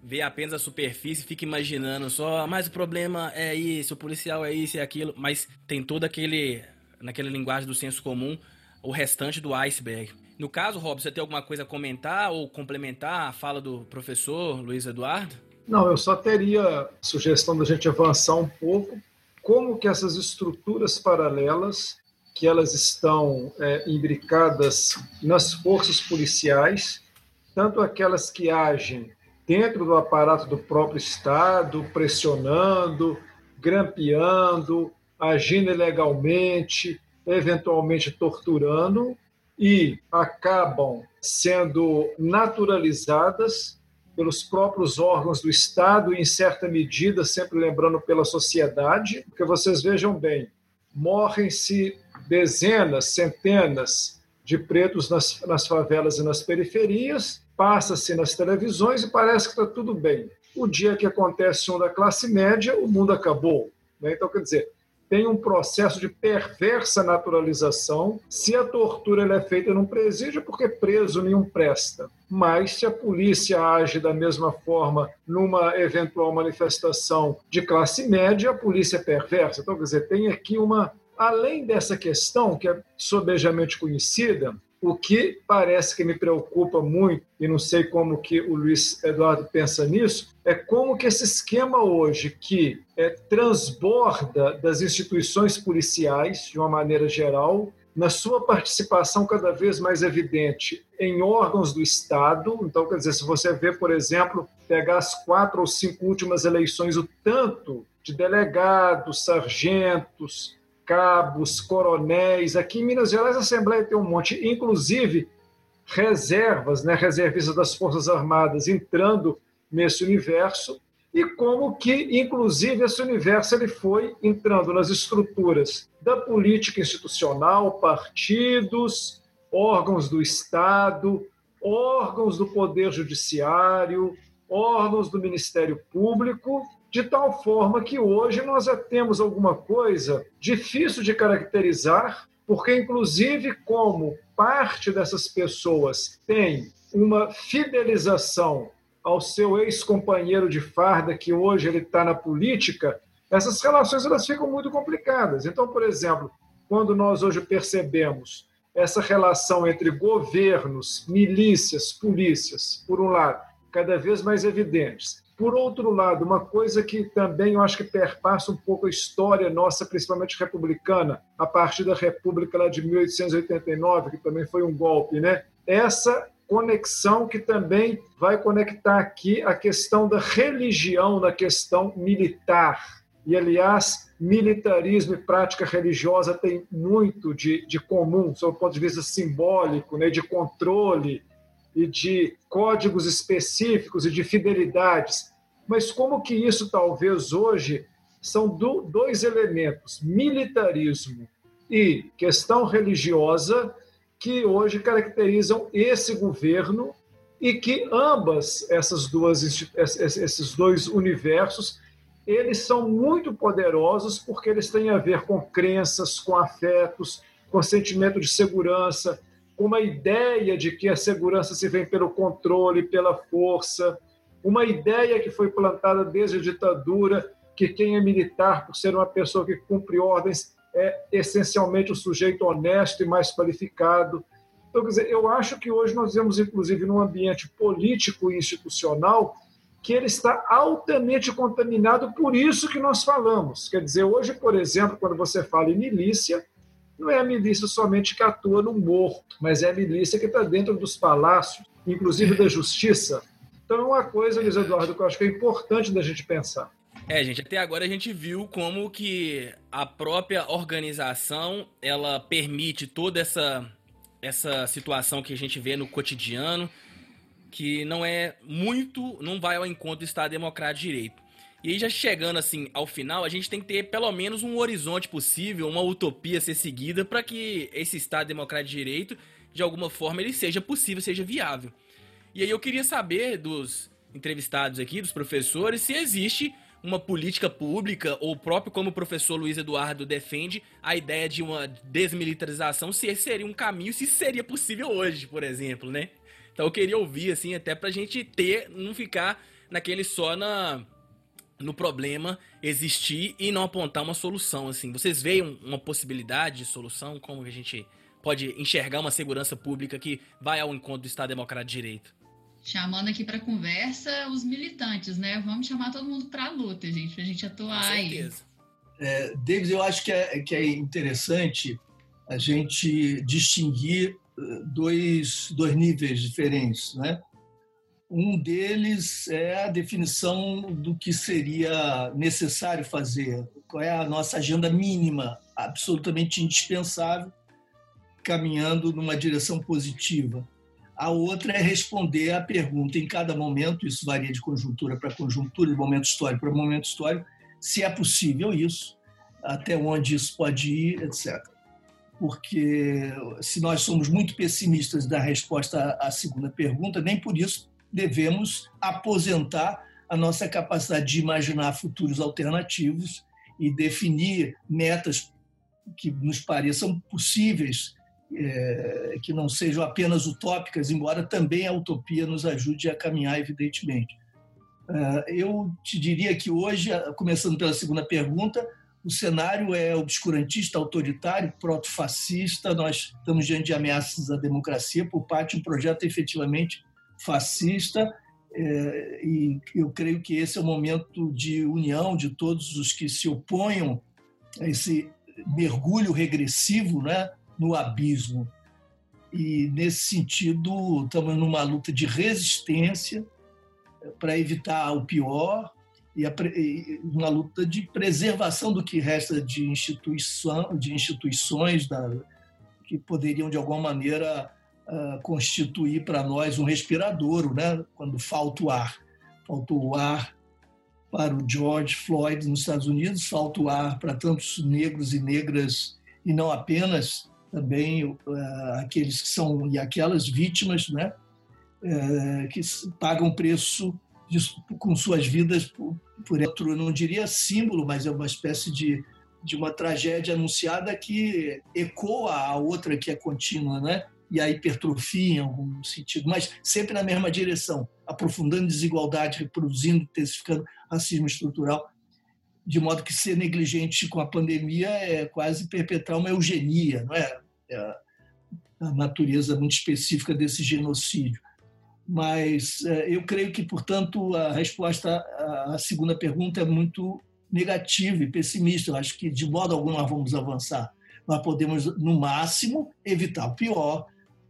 vê apenas a superfície, fica imaginando só, mas o problema é isso, o policial é isso e aquilo, mas tem todo aquele, naquela linguagem do senso comum, o restante do iceberg. No caso, Rob, você tem alguma coisa a comentar ou complementar a fala do professor Luiz Eduardo? Não, eu só teria sugestão da gente avançar um pouco como que essas estruturas paralelas que elas estão é, imbricadas nas forças policiais, tanto aquelas que agem dentro do aparato do próprio Estado, pressionando, grampeando, agindo ilegalmente, eventualmente torturando, e acabam sendo naturalizadas pelos próprios órgãos do Estado e, em certa medida, sempre lembrando pela sociedade, porque vocês vejam bem, morrem-se dezenas, centenas de pretos nas, nas favelas e nas periferias, passa-se nas televisões e parece que está tudo bem. O dia que acontece um da classe média, o mundo acabou. Né? Então, quer dizer, tem um processo de perversa naturalização. Se a tortura é feita num presídio, porque preso nenhum presta. Mas se a polícia age da mesma forma numa eventual manifestação de classe média, a polícia é perversa. Então, quer dizer, tem aqui uma. Além dessa questão, que é sobejamente conhecida, o que parece que me preocupa muito, e não sei como que o Luiz Eduardo pensa nisso, é como que esse esquema hoje que é, transborda das instituições policiais, de uma maneira geral, na sua participação cada vez mais evidente em órgãos do Estado. Então, quer dizer, se você vê, por exemplo, pegar as quatro ou cinco últimas eleições, o tanto de delegados, sargentos, cabos, coronéis. Aqui em Minas Gerais, a Assembleia tem um monte, inclusive reservas, né, reservistas das Forças Armadas entrando nesse universo e como que, inclusive, esse universo ele foi entrando nas estruturas da política institucional, partidos, órgãos do Estado, órgãos do Poder Judiciário, órgãos do Ministério Público de tal forma que hoje nós já temos alguma coisa difícil de caracterizar, porque, inclusive, como parte dessas pessoas tem uma fidelização ao seu ex-companheiro de farda, que hoje ele está na política, essas relações elas ficam muito complicadas. Então, por exemplo, quando nós hoje percebemos essa relação entre governos, milícias, polícias, por um lado, cada vez mais evidentes. Por outro lado, uma coisa que também eu acho que perpassa um pouco a história nossa, principalmente republicana, a partir da República lá de 1889, que também foi um golpe, né? Essa conexão que também vai conectar aqui a questão da religião na questão militar. E, aliás, militarismo e prática religiosa têm muito de, de comum, sob o ponto de vista simbólico, né, de controle e de códigos específicos e de fidelidades. Mas como que isso talvez hoje são do, dois elementos, militarismo e questão religiosa, que hoje caracterizam esse governo e que ambas essas duas esses dois universos eles são muito poderosos porque eles têm a ver com crenças, com afetos, com sentimento de segurança, com uma ideia de que a segurança se vem pelo controle, pela força, uma ideia que foi plantada desde a ditadura que quem é militar, por ser uma pessoa que cumpre ordens, é essencialmente um sujeito honesto e mais qualificado. Então, quer dizer, eu acho que hoje nós vemos, inclusive, num ambiente político e institucional, que ele está altamente contaminado por isso que nós falamos. Quer dizer, hoje, por exemplo, quando você fala em milícia, não é a milícia somente que atua no morro, mas é a milícia que está dentro dos palácios, inclusive da justiça. Então, é uma coisa, Luiz Eduardo, que eu acho que é importante da gente pensar. É, gente, até agora a gente viu como que a própria organização, ela permite toda essa, essa situação que a gente vê no cotidiano, que não é muito, não vai ao encontro do Estado Democrático de Direito. E aí, já chegando assim ao final, a gente tem que ter pelo menos um horizonte possível, uma utopia a ser seguida para que esse Estado Democrático de Direito, de alguma forma, ele seja possível, seja viável. E aí eu queria saber dos entrevistados aqui, dos professores, se existe uma política pública, ou próprio como o professor Luiz Eduardo defende, a ideia de uma desmilitarização, se esse seria um caminho, se seria possível hoje, por exemplo, né? Então eu queria ouvir, assim, até pra gente ter, não ficar naquele só na no problema existir e não apontar uma solução, assim. Vocês veem uma possibilidade de solução? Como a gente pode enxergar uma segurança pública que vai ao encontro do Estado Democrático de Direito? Chamando aqui para conversa os militantes, né? Vamos chamar todo mundo para a luta, gente, para a gente atuar Com certeza. aí. É, David, eu acho que é, que é interessante a gente distinguir dois, dois níveis diferentes. Né? Um deles é a definição do que seria necessário fazer, qual é a nossa agenda mínima, absolutamente indispensável, caminhando numa direção positiva. A outra é responder à pergunta em cada momento, isso varia de conjuntura para conjuntura, de momento histórico para momento histórico, se é possível isso, até onde isso pode ir, etc porque se nós somos muito pessimistas da resposta à segunda pergunta, nem por isso devemos aposentar a nossa capacidade de imaginar futuros alternativos e definir metas que nos pareçam possíveis, é, que não sejam apenas utópicas, embora também a utopia nos ajude a caminhar, evidentemente. É, eu te diria que hoje, começando pela segunda pergunta, o cenário é obscurantista, autoritário, proto-fascista. Nós estamos diante de ameaças à democracia por parte de um projeto efetivamente fascista. É, e eu creio que esse é o momento de união de todos os que se oponham a esse mergulho regressivo né, no abismo. E, nesse sentido, estamos numa luta de resistência para evitar o pior e, uma luta de preservação do que resta de instituição, de instituições da, que poderiam de alguma maneira uh, constituir para nós um respiradouro, né? Quando falta o ar, falta o ar para o George Floyd nos Estados Unidos, falta o ar para tantos negros e negras e não apenas também uh, aqueles que são e aquelas vítimas, né? Uh, que pagam preço com suas vidas por, por outro, não diria símbolo, mas é uma espécie de, de uma tragédia anunciada que ecoa a outra que é contínua, né? E a hipertrofia em algum sentido, mas sempre na mesma direção, aprofundando desigualdade, reproduzindo, intensificando racismo estrutural, de modo que ser negligente com a pandemia é quase perpetrar uma eugenia, não é? É a natureza muito específica desse genocídio. Mas é, eu creio que, portanto, a resposta à segunda pergunta é muito negativa e pessimista. Eu acho que, de modo algum, nós vamos avançar. Nós podemos, no máximo, evitar o pior,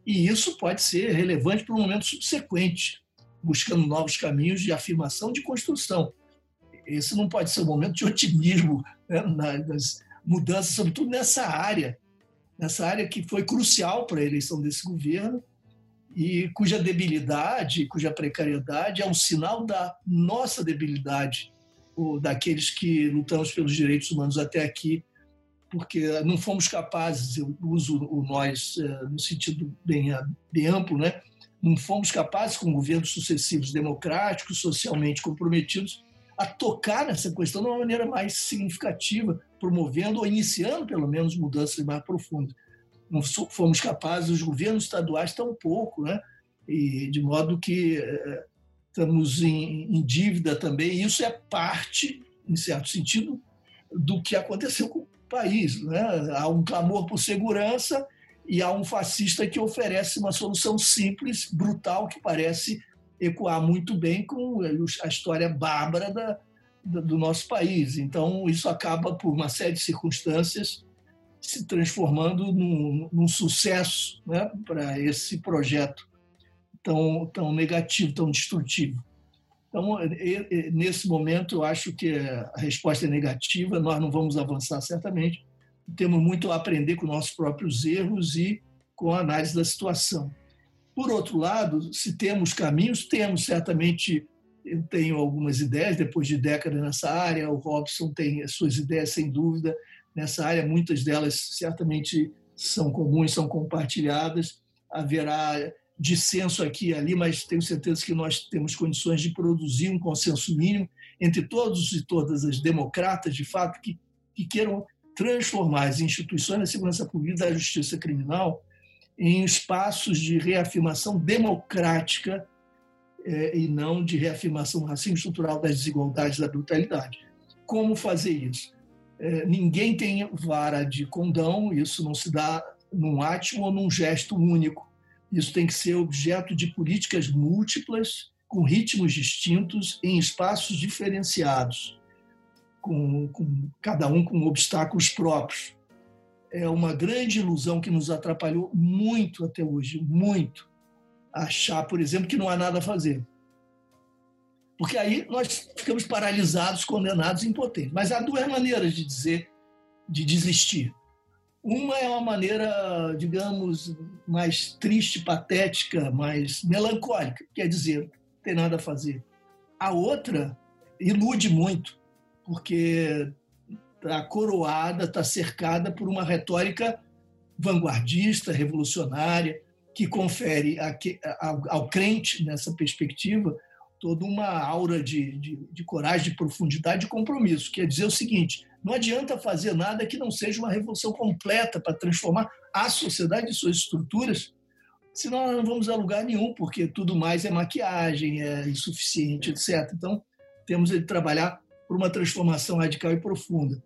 e isso pode ser relevante para o momento subsequente, buscando novos caminhos de afirmação, de construção. Esse não pode ser um momento de otimismo né, nas mudanças, sobretudo nessa área, nessa área que foi crucial para a eleição desse governo e cuja debilidade, cuja precariedade é um sinal da nossa debilidade, ou daqueles que lutamos pelos direitos humanos até aqui, porque não fomos capazes, eu uso o nós eh, no sentido bem, bem amplo, né? não fomos capazes, com governos sucessivos democráticos, socialmente comprometidos, a tocar nessa questão de uma maneira mais significativa, promovendo ou iniciando, pelo menos, mudanças mais profundas. Não fomos capazes, os governos estaduais tão pouco, né? e de modo que é, estamos em, em dívida também. E isso é parte, em certo sentido, do que aconteceu com o país. Né? Há um clamor por segurança e há um fascista que oferece uma solução simples, brutal, que parece ecoar muito bem com a história bárbara da, do nosso país. Então, isso acaba, por uma série de circunstâncias, se transformando num, num sucesso né, para esse projeto tão, tão negativo, tão destrutivo. Então, nesse momento, eu acho que a resposta é negativa, nós não vamos avançar certamente. Temos muito a aprender com nossos próprios erros e com a análise da situação. Por outro lado, se temos caminhos, temos certamente. Eu tenho algumas ideias, depois de décadas nessa área, o Robson tem as suas ideias, sem dúvida, nessa área, muitas delas certamente são comuns, são compartilhadas. Haverá dissenso aqui e ali, mas tenho certeza que nós temos condições de produzir um consenso mínimo entre todos e todas as democratas, de fato, que, que queiram transformar as instituições da segurança pública e da justiça criminal em espaços de reafirmação democrática é, e não de reafirmação racismo estrutural das desigualdades da brutalidade. Como fazer isso? É, ninguém tem vara de condão, isso não se dá num átimo ou num gesto único. Isso tem que ser objeto de políticas múltiplas, com ritmos distintos, em espaços diferenciados, com, com cada um com obstáculos próprios é uma grande ilusão que nos atrapalhou muito até hoje, muito. Achar, por exemplo, que não há nada a fazer. Porque aí nós ficamos paralisados, condenados, impotentes. Mas há duas maneiras de dizer, de desistir. Uma é uma maneira, digamos, mais triste, patética, mais melancólica, quer dizer, não tem nada a fazer. A outra ilude muito, porque está coroada, está cercada por uma retórica vanguardista, revolucionária, que confere ao, ao crente, nessa perspectiva, toda uma aura de, de, de coragem, de profundidade e compromisso. Quer dizer o seguinte: não adianta fazer nada que não seja uma revolução completa para transformar a sociedade e suas estruturas, senão nós não vamos a lugar nenhum, porque tudo mais é maquiagem, é insuficiente, etc. Então, temos de trabalhar por uma transformação radical e profunda.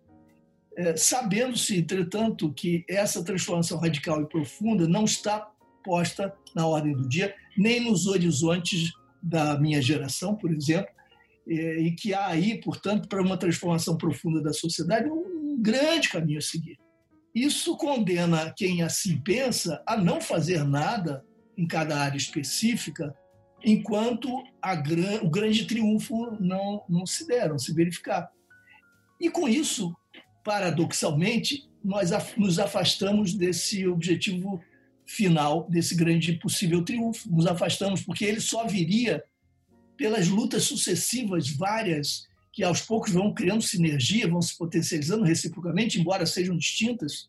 É, sabendo-se, entretanto, que essa transformação radical e profunda não está posta na ordem do dia, nem nos horizontes da minha geração, por exemplo, é, e que há aí, portanto, para uma transformação profunda da sociedade, um grande caminho a seguir. Isso condena quem assim pensa a não fazer nada em cada área específica, enquanto a, o grande triunfo não, não se der, não se verificar. E com isso, paradoxalmente, nós nos afastamos desse objetivo final, desse grande possível triunfo. Nos afastamos porque ele só viria pelas lutas sucessivas, várias, que aos poucos vão criando sinergia, vão se potencializando reciprocamente, embora sejam distintas.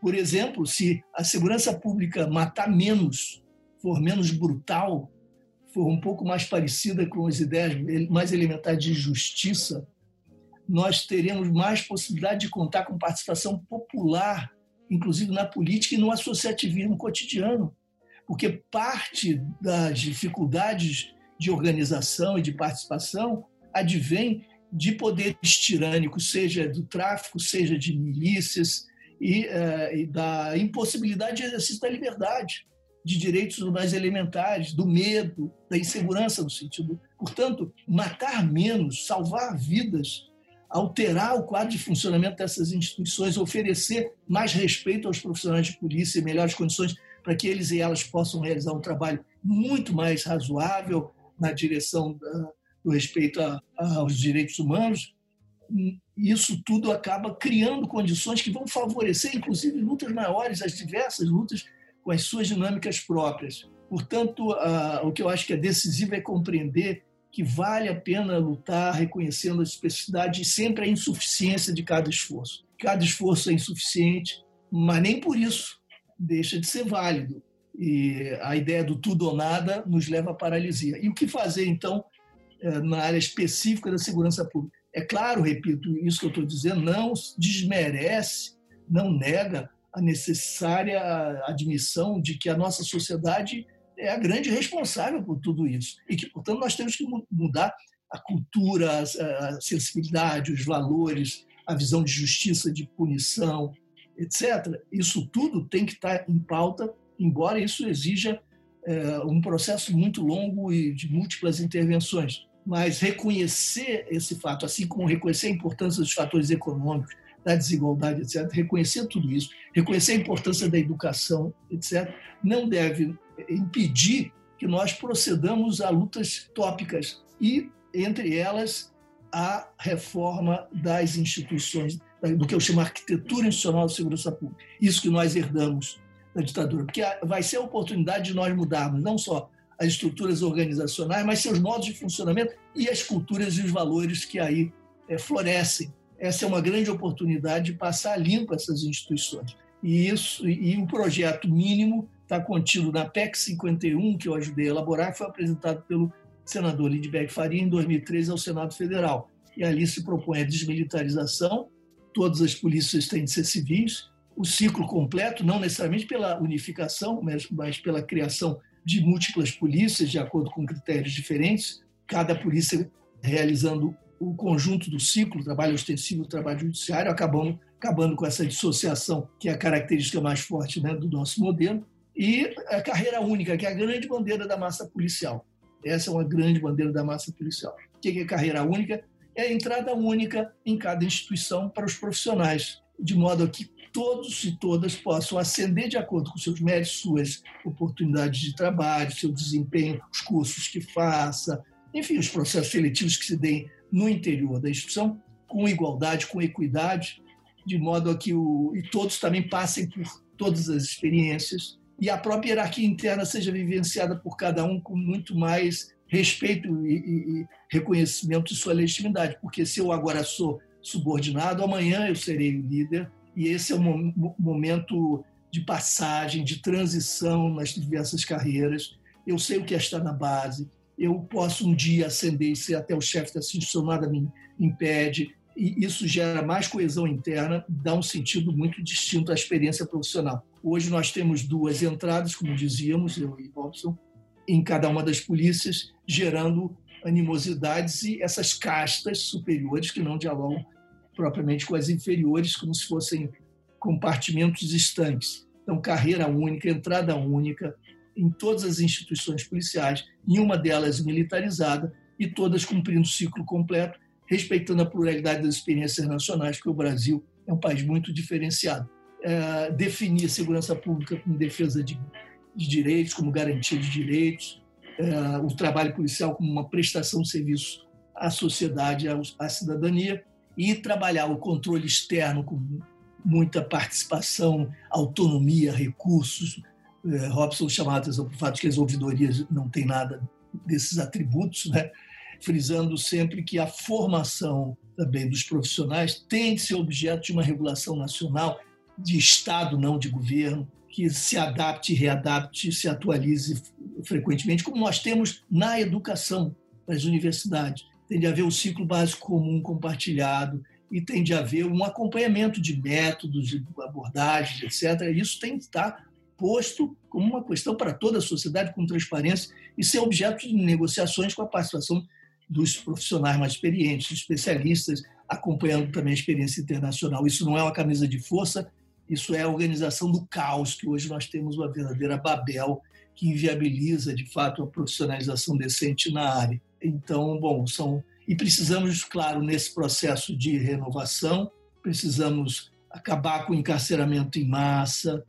Por exemplo, se a segurança pública matar menos, for menos brutal, for um pouco mais parecida com as ideias mais elementares de justiça, nós teremos mais possibilidade de contar com participação popular, inclusive na política e no associativismo cotidiano, porque parte das dificuldades de organização e de participação advém de poderes tirânicos, seja do tráfico, seja de milícias, e, uh, e da impossibilidade de exercício da liberdade. de direitos mais elementares, do medo, da insegurança no sentido. Portanto, matar menos, salvar vidas, alterar o quadro de funcionamento dessas instituições, oferecer mais respeito aos profissionais de polícia e melhores condições para que eles e elas possam realizar um trabalho muito mais razoável na direção do respeito a, aos direitos humanos. Isso tudo acaba criando condições que vão favorecer, inclusive, lutas maiores, as diversas lutas com as suas dinâmicas próprias. Portanto, o que eu acho que é decisivo é compreender que vale a pena lutar reconhecendo a especificidade e sempre a insuficiência de cada esforço. Cada esforço é insuficiente, mas nem por isso deixa de ser válido. E a ideia do tudo ou nada nos leva à paralisia. E o que fazer, então, é, na área específica da segurança pública? É claro, repito, isso que eu estou dizendo não desmerece, não nega a necessária admissão de que a nossa sociedade é a grande responsável por tudo isso e que, portanto, nós temos que mudar a cultura, a sensibilidade, os valores, a visão de justiça, de punição, etc. Isso tudo tem que estar em pauta, embora isso exija é, um processo muito longo e de múltiplas intervenções. Mas reconhecer esse fato, assim como reconhecer a importância dos fatores econômicos, da desigualdade, etc., reconhecer tudo isso, reconhecer a importância da educação, etc., não deve impedir que nós procedamos a lutas tópicas e, entre elas, a reforma das instituições, do que eu chamo de arquitetura institucional de segurança pública. Isso que nós herdamos da ditadura, porque vai ser a oportunidade de nós mudarmos não só as estruturas organizacionais, mas seus modos de funcionamento e as culturas e os valores que aí é, florescem essa é uma grande oportunidade de passar limpo essas instituições. E isso e o projeto mínimo está contido na PEC 51, que eu ajudei a elaborar, que foi apresentado pelo senador Lindbergh Faria em 2013 ao Senado Federal. E ali se propõe a desmilitarização, todas as polícias têm de ser civis, o ciclo completo, não necessariamente pela unificação, mas, mas pela criação de múltiplas polícias, de acordo com critérios diferentes, cada polícia realizando o conjunto do ciclo, trabalho ostensivo, trabalho judiciário, acabando, acabando com essa dissociação, que é a característica mais forte né, do nosso modelo, e a carreira única, que é a grande bandeira da massa policial. Essa é uma grande bandeira da massa policial. O que é carreira única? É a entrada única em cada instituição para os profissionais, de modo que todos e todas possam ascender de acordo com seus méritos, suas oportunidades de trabalho, seu desempenho, os cursos que faça, enfim, os processos seletivos que se deem no interior da instituição, com igualdade, com equidade, de modo a que o, e todos também passem por todas as experiências e a própria hierarquia interna seja vivenciada por cada um com muito mais respeito e, e, e reconhecimento de sua legitimidade, porque se eu agora sou subordinado, amanhã eu serei o líder e esse é um momento de passagem, de transição nas diversas carreiras. Eu sei o que é na base, eu posso um dia ascender e ser até o chefe dessa instituição, nada me impede, e isso gera mais coesão interna, dá um sentido muito distinto à experiência profissional. Hoje nós temos duas entradas, como dizíamos, eu e Robson, em cada uma das polícias, gerando animosidades e essas castas superiores que não dialogam propriamente com as inferiores, como se fossem compartimentos estanques. Então, carreira única, entrada única, em todas as instituições policiais, nenhuma delas militarizada e todas cumprindo o ciclo completo, respeitando a pluralidade das experiências nacionais, porque o Brasil é um país muito diferenciado. É, definir a segurança pública como defesa de, de direitos, como garantia de direitos, é, o trabalho policial como uma prestação de serviço à sociedade, à cidadania, e trabalhar o controle externo com muita participação, autonomia, recursos, é, Robson chamava a atenção para o fato de que as ouvidorias não têm nada desses atributos, né? frisando sempre que a formação também dos profissionais tem de ser objeto de uma regulação nacional, de Estado, não de governo, que se adapte, readapte, se atualize frequentemente, como nós temos na educação das universidades. Tem de haver um ciclo básico comum compartilhado e tem de haver um acompanhamento de métodos, de abordagens, etc. Isso tem de estar posto como uma questão para toda a sociedade, com transparência, e ser objeto de negociações com a participação dos profissionais mais experientes, especialistas, acompanhando também a experiência internacional. Isso não é uma camisa de força, isso é a organização do caos, que hoje nós temos uma verdadeira Babel que inviabiliza, de fato, a profissionalização decente na área. Então, bom, são. E precisamos, claro, nesse processo de renovação, precisamos acabar com o encarceramento em massa,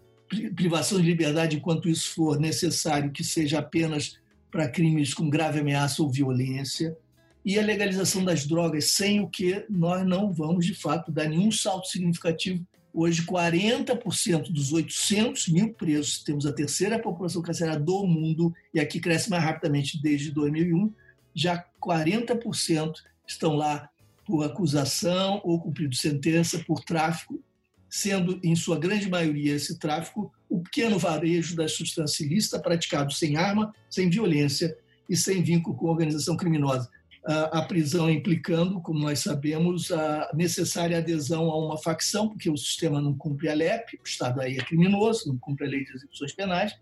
privação de liberdade enquanto isso for necessário, que seja apenas para crimes com grave ameaça ou violência, e a legalização das drogas, sem o que nós não vamos, de fato, dar nenhum salto significativo. Hoje, 40% dos 800 mil presos, temos a terceira população carcerária do mundo, e aqui cresce mais rapidamente desde 2001, já 40% estão lá por acusação ou cumprido sentença por tráfico, sendo, em sua grande maioria, esse tráfico o pequeno varejo da substância ilícita praticado sem arma, sem violência e sem vínculo com organização criminosa a prisão implicando, como nós sabemos, a necessária adesão a uma facção, porque o sistema não cumpre a LEP, o Estado aí é criminoso, não cumpre a lei de execuções penais,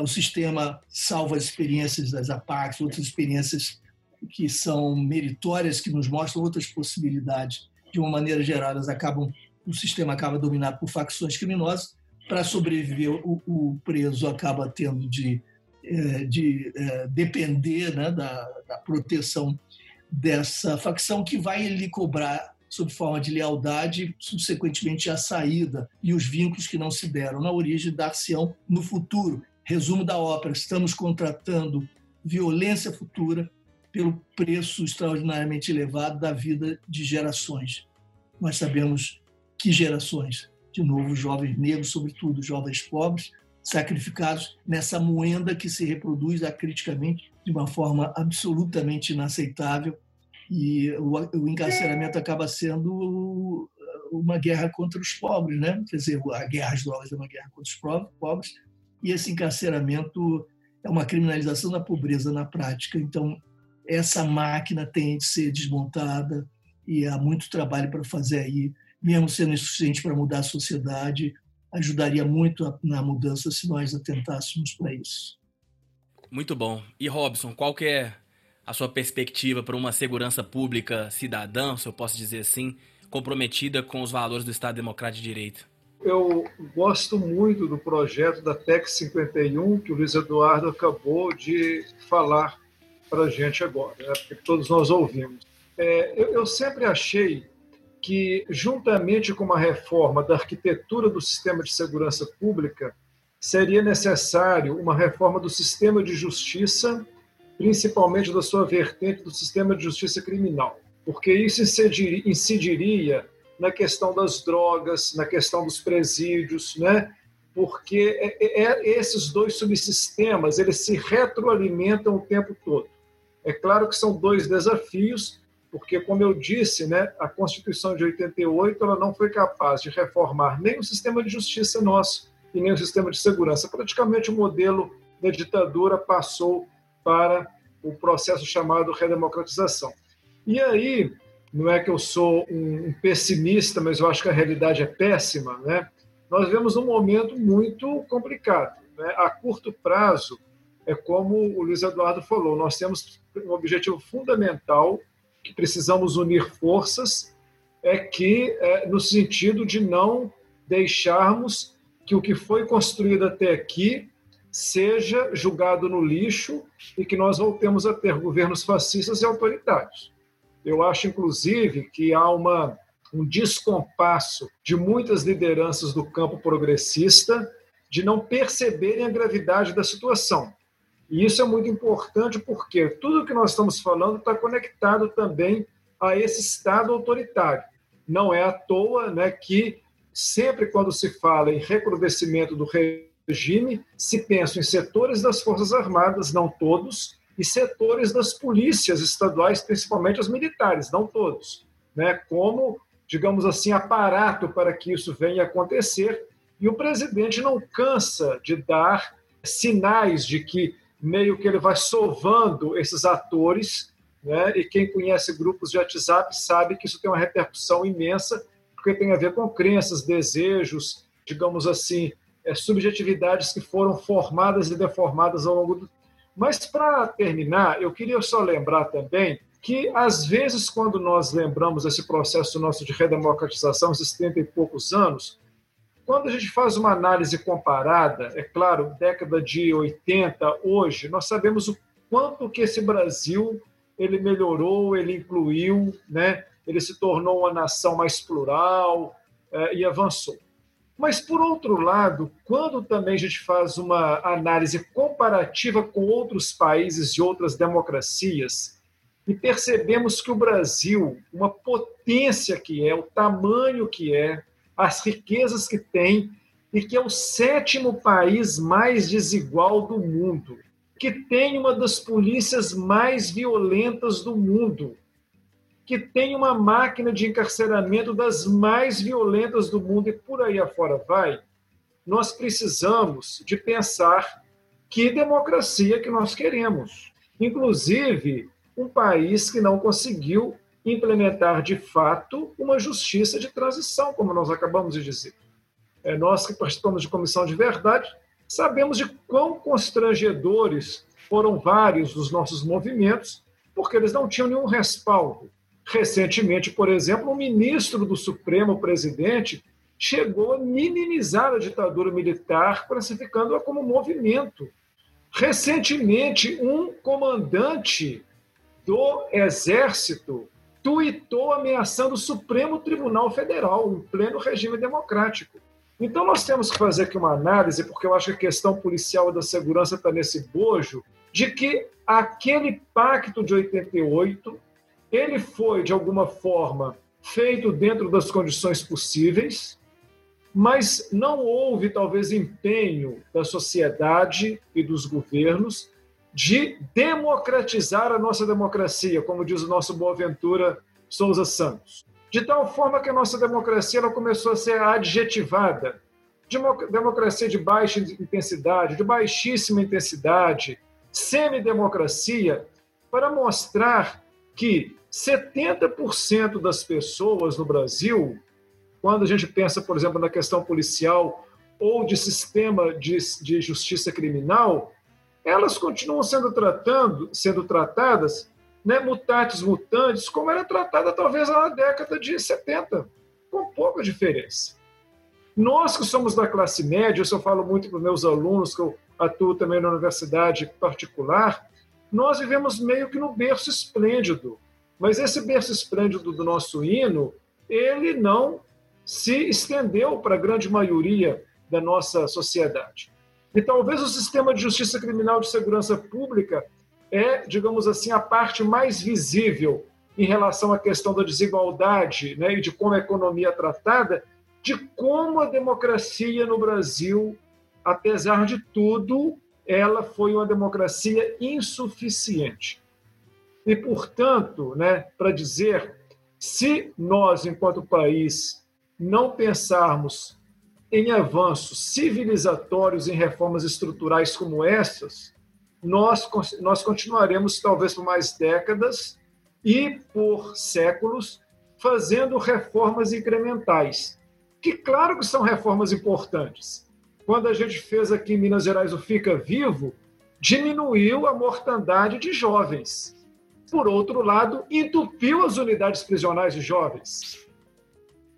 o sistema salva as experiências das APACs, outras experiências que são meritórias, que nos mostram outras possibilidades. De uma maneira geral, elas acabam, o sistema acaba dominado por facções criminosas. Para sobreviver, o, o preso acaba tendo de, eh, de, eh, depender né, da, da proteção dessa facção que vai lhe cobrar sob forma de lealdade, subsequentemente a saída e os vínculos que não se deram na origem dar-se-ão no futuro. Resumo da ópera: estamos contratando violência futura pelo preço extraordinariamente elevado da vida de gerações. Nós sabemos que gerações, de novo, jovens negros, sobretudo jovens pobres, sacrificados nessa moenda que se reproduz acriticamente de uma forma absolutamente inaceitável e o, encarceramento acaba sendo uma guerra contra os pobres, né? Quer dizer, a guerra às drogas é uma guerra contra os pobres e esse encarceramento é uma criminalização da pobreza na prática. Então, essa máquina tem de ser desmontada e há muito trabalho para fazer aí, mesmo sendo insuficiente para mudar a sociedade, ajudaria muito na mudança se nós atentássemos para isso. Muito bom. E Robson, qual que é a sua perspectiva para uma segurança pública cidadã, se eu posso dizer assim, comprometida com os valores do Estado Democrático de Direito? Eu gosto muito do projeto da TEC 51 que o Luiz Eduardo acabou de falar para a gente agora, né? porque todos nós ouvimos. É, eu, eu sempre achei que, juntamente com uma reforma da arquitetura do sistema de segurança pública, seria necessário uma reforma do sistema de justiça, principalmente da sua vertente do sistema de justiça criminal, porque isso incidiria na questão das drogas, na questão dos presídios, né? porque é, é, é, esses dois subsistemas eles se retroalimentam o tempo todo. É claro que são dois desafios, porque, como eu disse, né, a Constituição de 88 ela não foi capaz de reformar nem o sistema de justiça nosso, e nem o sistema de segurança. Praticamente o modelo da ditadura passou para o processo chamado redemocratização. E aí, não é que eu sou um pessimista, mas eu acho que a realidade é péssima, né? Nós vemos um momento muito complicado. Né? A curto prazo, é como o Luiz Eduardo falou, nós temos um objetivo fundamental que precisamos unir forças, é que é, no sentido de não deixarmos que o que foi construído até aqui seja julgado no lixo e que nós voltemos a ter governos fascistas e autoritários. Eu acho, inclusive, que há uma, um descompasso de muitas lideranças do campo progressista de não perceberem a gravidade da situação. E isso é muito importante porque tudo que nós estamos falando está conectado também a esse Estado autoritário. Não é à toa né, que sempre quando se fala em recrudescimento do regime, se pensa em setores das Forças Armadas, não todos, e setores das polícias estaduais, principalmente os militares, não todos, né? como, digamos assim, aparato para que isso venha a acontecer. E o presidente não cansa de dar sinais de que meio que ele vai sovando esses atores, né? e quem conhece grupos de WhatsApp sabe que isso tem uma repercussão imensa porque tem a ver com crenças, desejos, digamos assim, é, subjetividades que foram formadas e deformadas ao longo do. Mas, para terminar, eu queria só lembrar também que, às vezes, quando nós lembramos esse processo nosso de redemocratização, esses 30 e poucos anos, quando a gente faz uma análise comparada, é claro, década de 80, hoje, nós sabemos o quanto que esse Brasil ele melhorou, ele incluiu, né? ele se tornou uma nação mais plural é, e avançou. Mas, por outro lado, quando também a gente faz uma análise comparativa com outros países e outras democracias, e percebemos que o Brasil, uma potência que é, o tamanho que é, as riquezas que tem, e que é o sétimo país mais desigual do mundo, que tem uma das polícias mais violentas do mundo, que tem uma máquina de encarceramento das mais violentas do mundo e por aí afora vai, nós precisamos de pensar que democracia que nós queremos. Inclusive, um país que não conseguiu implementar de fato uma justiça de transição, como nós acabamos de dizer. É, nós que participamos de comissão de verdade sabemos de quão constrangedores foram vários dos nossos movimentos, porque eles não tinham nenhum respaldo. Recentemente, por exemplo, o ministro do Supremo, o presidente, chegou a minimizar a ditadura militar, classificando-a como movimento. Recentemente, um comandante do Exército tuitou ameaçando o Supremo Tribunal Federal, em pleno regime democrático. Então, nós temos que fazer aqui uma análise, porque eu acho que a questão policial e da segurança está nesse bojo, de que aquele pacto de 88 ele foi, de alguma forma, feito dentro das condições possíveis, mas não houve, talvez, empenho da sociedade e dos governos de democratizar a nossa democracia, como diz o nosso Boaventura Souza Santos. De tal forma que a nossa democracia ela começou a ser adjetivada. Democracia de baixa intensidade, de baixíssima intensidade, semidemocracia, para mostrar que 70% das pessoas no Brasil, quando a gente pensa, por exemplo, na questão policial ou de sistema de, de justiça criminal, elas continuam sendo, tratando, sendo tratadas, né, mutatis mutandis, como era tratada talvez na década de 70, com pouca diferença. Nós que somos da classe média, isso eu falo muito para os meus alunos, que eu atuo também na universidade particular, nós vivemos meio que no berço esplêndido mas esse berço esplêndido do nosso hino, ele não se estendeu para a grande maioria da nossa sociedade. E talvez o sistema de justiça criminal de segurança pública é, digamos assim, a parte mais visível em relação à questão da desigualdade né, e de como a economia é tratada, de como a democracia no Brasil, apesar de tudo, ela foi uma democracia insuficiente. E, portanto, né, para dizer, se nós, enquanto país, não pensarmos em avanços civilizatórios, em reformas estruturais como essas, nós, nós continuaremos, talvez por mais décadas e por séculos, fazendo reformas incrementais, que, claro que são reformas importantes. Quando a gente fez aqui em Minas Gerais o Fica Vivo, diminuiu a mortandade de jovens por outro lado, entupiu as unidades prisionais de jovens.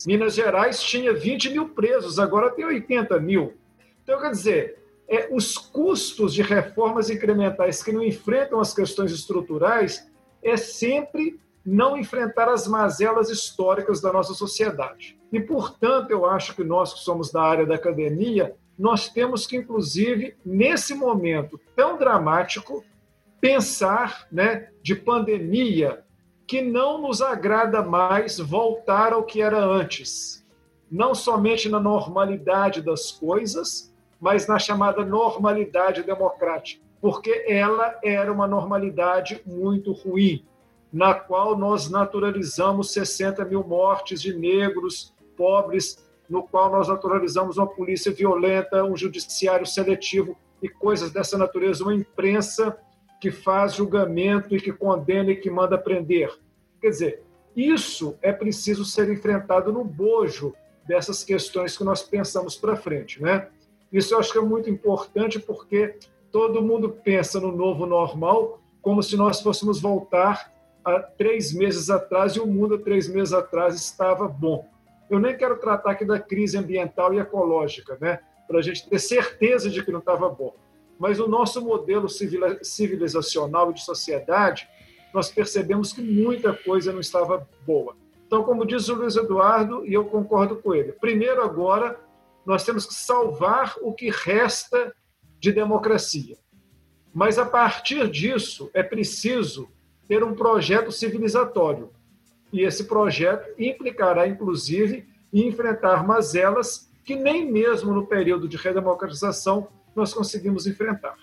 Minas Gerais tinha 20 mil presos, agora tem 80 mil. Então, quer dizer, é, os custos de reformas incrementais que não enfrentam as questões estruturais é sempre não enfrentar as mazelas históricas da nossa sociedade. E, portanto, eu acho que nós que somos da área da academia, nós temos que, inclusive, nesse momento tão dramático, pensar né, de pandemia que não nos agrada mais voltar ao que era antes. Não somente na normalidade das coisas, mas na chamada normalidade democrática, porque ela era uma normalidade muito ruim, na qual nós naturalizamos 60 mil mortes de negros, pobres, no qual nós naturalizamos uma polícia violenta, um judiciário seletivo e coisas dessa natureza, uma imprensa que faz julgamento e que condena e que manda prender. Quer dizer, isso é preciso ser enfrentado no bojo dessas questões que nós pensamos para frente, né? Isso eu acho que é muito importante porque todo mundo pensa no novo normal como se nós fôssemos voltar a três meses atrás e o mundo há três meses atrás estava bom. Eu nem quero tratar aqui da crise ambiental e ecológica, né? para a gente ter certeza de que não estava bom. Mas o nosso modelo civilizacional e de sociedade, nós percebemos que muita coisa não estava boa. Então, como diz o Luiz Eduardo, e eu concordo com ele, primeiro agora nós temos que salvar o que resta de democracia. Mas a partir disso é preciso ter um projeto civilizatório. E esse projeto implicará, inclusive, enfrentar mazelas que nem mesmo no período de redemocratização nós conseguimos enfrentar.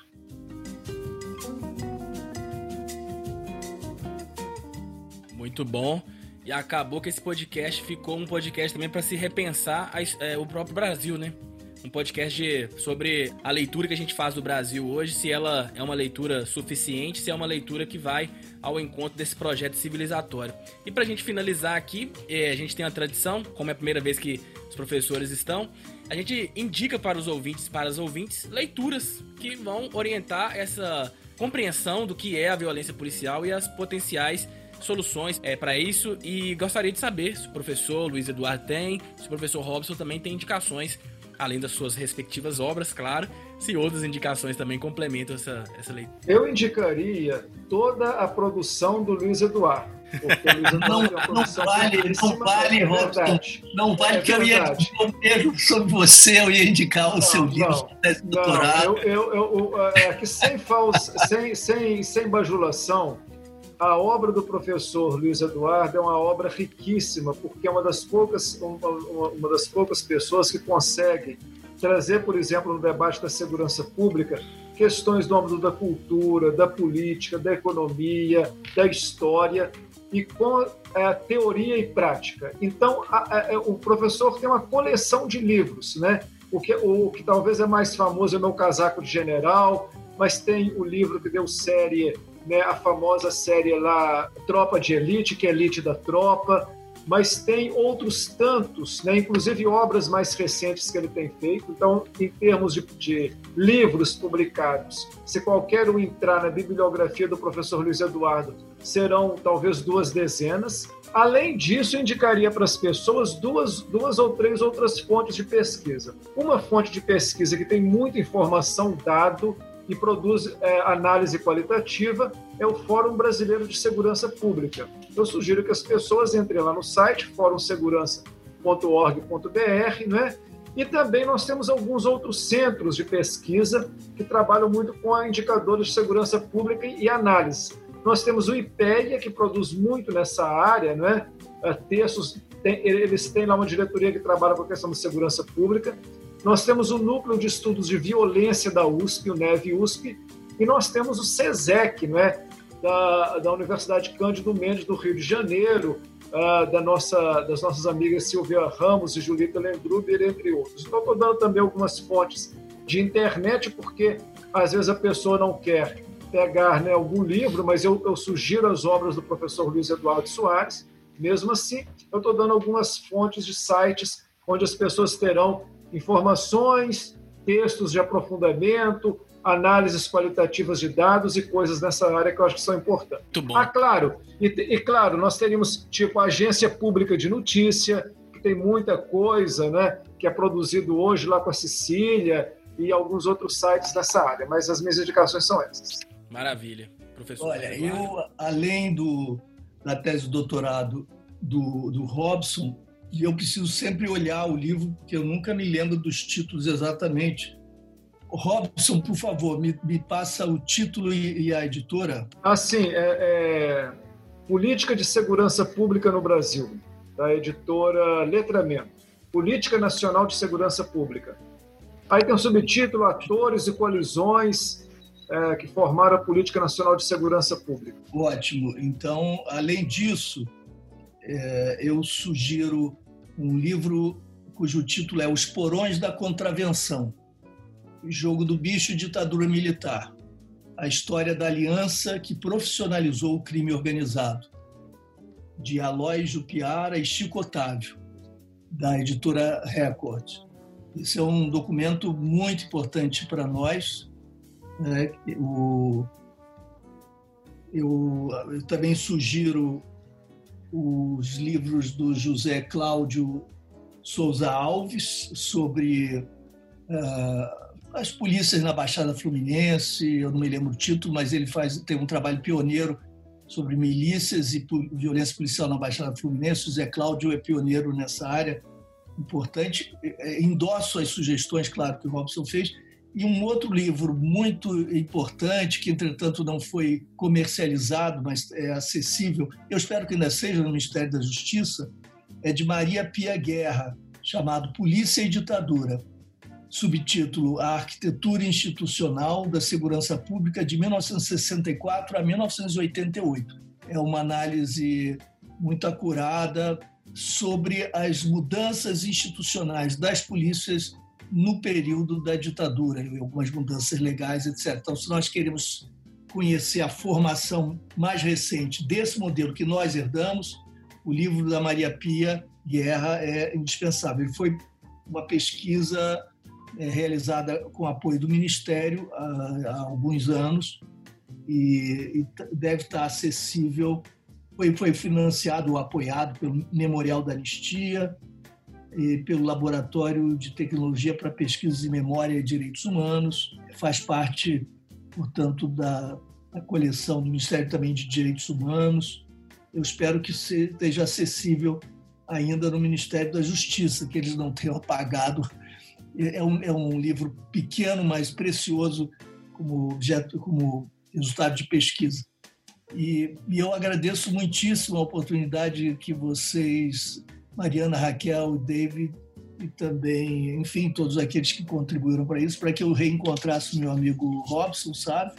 Muito bom. E acabou que esse podcast ficou um podcast também para se repensar a, é, o próprio Brasil, né? Um podcast de, sobre a leitura que a gente faz do Brasil hoje, se ela é uma leitura suficiente, se é uma leitura que vai ao encontro desse projeto civilizatório. E para a gente finalizar aqui, é, a gente tem a tradição, como é a primeira vez que os professores estão, a gente indica para os ouvintes, para as ouvintes, leituras que vão orientar essa compreensão do que é a violência policial e as potenciais soluções é, para isso. E gostaria de saber se o professor Luiz Eduardo tem, se o professor Robson também tem indicações, além das suas respectivas obras, claro, se outras indicações também complementam essa, essa leitura. Eu indicaria toda a produção do Luiz Eduardo não, não vale, não vale, Robson. Não vale é que eu ia dizer sobre você, eu ia indicar o não, seu livro de doutorado. Eu, eu, eu, é, que sem, falsa, sem, sem, sem bajulação, a obra do professor Luiz Eduardo é uma obra riquíssima, porque é uma das poucas, uma, uma das poucas pessoas que conseguem trazer, por exemplo, no debate da segurança pública, questões do âmbito da cultura, da política, da economia, da história, e com é, teoria e prática. Então, a, a, é, o professor tem uma coleção de livros, né? O que, o que talvez é mais famoso é Meu Casaco de General, mas tem o livro que deu série, né, a famosa série lá, Tropa de Elite, que é Elite da Tropa, mas tem outros tantos, né, inclusive obras mais recentes que ele tem feito. Então, em termos de, de livros publicados, se qualquer um entrar na bibliografia do professor Luiz Eduardo, serão talvez duas dezenas. Além disso, indicaria para as pessoas duas, duas ou três outras fontes de pesquisa. Uma fonte de pesquisa que tem muita informação, dado e produz é, análise qualitativa é o Fórum Brasileiro de Segurança Pública. Eu sugiro que as pessoas entrem lá no site forumsegurança.org.br, né? E também nós temos alguns outros centros de pesquisa que trabalham muito com indicadores de segurança pública e análise. Nós temos o IPEA, que produz muito nessa área, né? textos, tem, eles têm lá uma diretoria que trabalha com a questão de segurança pública. Nós temos o Núcleo de Estudos de Violência da USP, o NEV USP, e nós temos o SESEC, né? Da, da Universidade Cândido Mendes do Rio de Janeiro, uh, da nossa, das nossas amigas Silvia Ramos e Julita Lendruber, entre outros. Então, estou dando também algumas fontes de internet, porque às vezes a pessoa não quer pegar né, algum livro, mas eu, eu sugiro as obras do professor Luiz Eduardo Soares. Mesmo assim, eu estou dando algumas fontes de sites onde as pessoas terão informações, textos de aprofundamento, análises qualitativas de dados e coisas nessa área que eu acho que são importantes. Muito bom. Ah, claro. E, e claro, nós teríamos tipo a agência pública de notícia, que tem muita coisa, né, que é produzido hoje lá com a Sicília e alguns outros sites nessa área, mas as minhas indicações são essas. Maravilha. Professor. Olha, eu, além do, da tese de doutorado do, do Robson, eu preciso sempre olhar o livro, porque eu nunca me lembro dos títulos exatamente. Robson, por favor, me, me passa o título e, e a editora. Ah, sim. É, é, Política de Segurança Pública no Brasil, da editora Letramento. Política Nacional de Segurança Pública. Aí tem o um subtítulo Atores e Coalizões é, que formaram a Política Nacional de Segurança Pública. Ótimo. Então, além disso, é, eu sugiro um livro cujo título é Os Porões da Contravenção Jogo do Bicho e Ditadura Militar a história da aliança que profissionalizou o crime organizado, de Aloysio Jupiara e Chico Otávio, da editora Record. Esse é um documento muito importante para nós, né? O, eu, eu também sugiro os livros do José Cláudio Souza Alves sobre uh, as polícias na Baixada Fluminense. Eu não me lembro o título, mas ele faz tem um trabalho pioneiro sobre milícias e violência policial na Baixada Fluminense. O Zé Cláudio é pioneiro nessa área, importante. É, endosso as sugestões, claro, que o Robson fez. E um outro livro muito importante, que entretanto não foi comercializado, mas é acessível, eu espero que ainda seja no Ministério da Justiça, é de Maria Pia Guerra, chamado Polícia e Ditadura. Subtítulo: A Arquitetura Institucional da Segurança Pública de 1964 a 1988. É uma análise muito acurada sobre as mudanças institucionais das polícias no período da ditadura, algumas mudanças legais, etc. Então, se nós queremos conhecer a formação mais recente desse modelo que nós herdamos, o livro da Maria Pia Guerra é indispensável. Ele foi uma pesquisa realizada com apoio do Ministério há, há alguns anos e, e, deve estar acessível. Foi, foi financiado ou apoiado pelo Memorial da Anistia e pelo Laboratório de Tecnologia para Pesquisas em Memória e Direitos Humanos. Faz parte, portanto, da, da coleção do Ministério também de Direitos Humanos. Eu espero que esteja acessível ainda no Ministério da Justiça, que eles não tenham apagado. É um, é um livro pequeno, mas precioso como objeto, como resultado de pesquisa. E, e eu agradeço muitíssimo a oportunidade que vocês, Mariana, Raquel David, e também, enfim, todos aqueles que contribuíram para isso, para que eu reencontrasse o meu amigo Robson, sabe?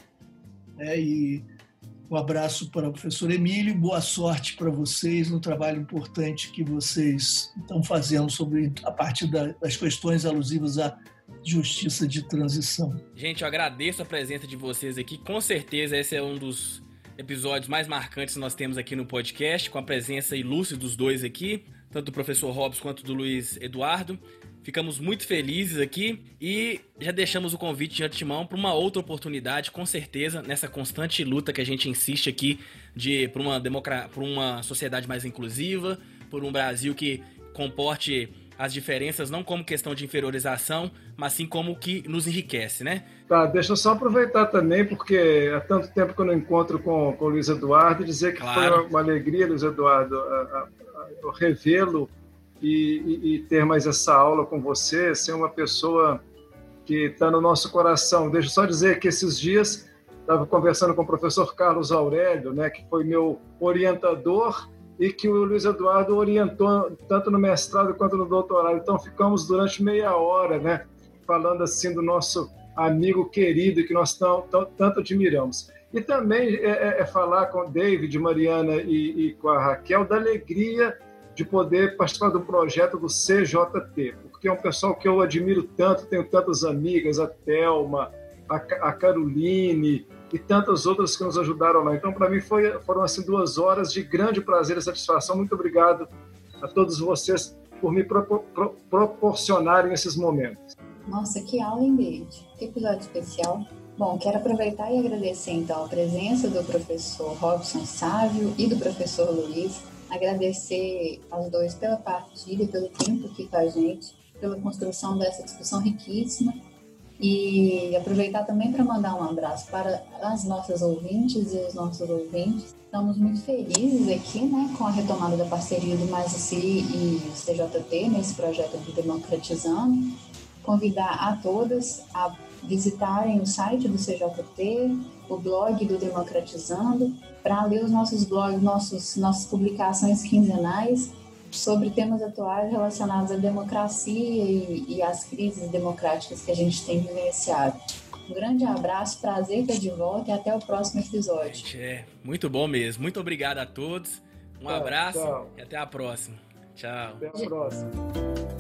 É, e um abraço para o professor Emílio, boa sorte para vocês no trabalho importante que vocês estão fazendo sobre a partir das questões alusivas à justiça de transição. Gente, eu agradeço a presença de vocês aqui. Com certeza esse é um dos episódios mais marcantes que nós temos aqui no podcast, com a presença ilustre dos dois aqui, tanto do professor Robson quanto do Luiz Eduardo. Ficamos muito felizes aqui e já deixamos o convite de antemão para uma outra oportunidade, com certeza, nessa constante luta que a gente insiste aqui de para uma democra... uma sociedade mais inclusiva, por um Brasil que comporte as diferenças não como questão de inferiorização, mas sim como que nos enriquece, né? Tá, deixa eu só aproveitar também, porque há tanto tempo que eu não encontro com, com o Luiz Eduardo, dizer que claro. foi uma alegria, Luiz Eduardo, revê-lo e, e, e, ter mais essa aula com você, ser uma pessoa que está no nosso coração. Deixa eu só dizer que esses dias estava conversando com o professor Carlos Aurélio, né, que foi meu orientador e que o Luiz Eduardo orientou tanto no mestrado quanto no doutorado. Então ficamos durante meia hora, né, falando assim do nosso amigo querido que nós tão, tão, tanto admiramos. E também é, é, é falar com David, Mariana e, e com a Raquel da alegria de poder participar do projeto do CJT, porque é um pessoal que eu admiro tanto, tenho tantas amigas, a Thelma, a, a Caroline e tantas outras que nos ajudaram lá. Então, para mim, foi, foram assim duas horas de grande prazer e satisfação. Muito obrigado a todos vocês por me pro, pro, proporcionarem esses momentos. Nossa, que aula, hein, Que episódio especial. Bom, quero aproveitar e agradecer então a presença do professor Robson Sávio e do professor Luiz agradecer aos dois pela partilha, pelo tempo aqui com a gente, pela construção dessa discussão riquíssima e aproveitar também para mandar um abraço para as nossas ouvintes e os nossos ouvintes. Estamos muito felizes aqui né, com a retomada da parceria do MASICI e o CJT nesse projeto de Democratizando. Convidar a todas a visitarem o site do CJT, o blog do Democratizando, para ler os nossos blogs, nossos, nossas publicações quinzenais sobre temas atuais relacionados à democracia e, e às crises democráticas que a gente tem vivenciado. Um grande abraço, prazer estar de volta e até o próximo episódio. É, muito bom mesmo. Muito obrigado a todos. Um tchau, abraço tchau. e até a próxima. Tchau. Até a próxima.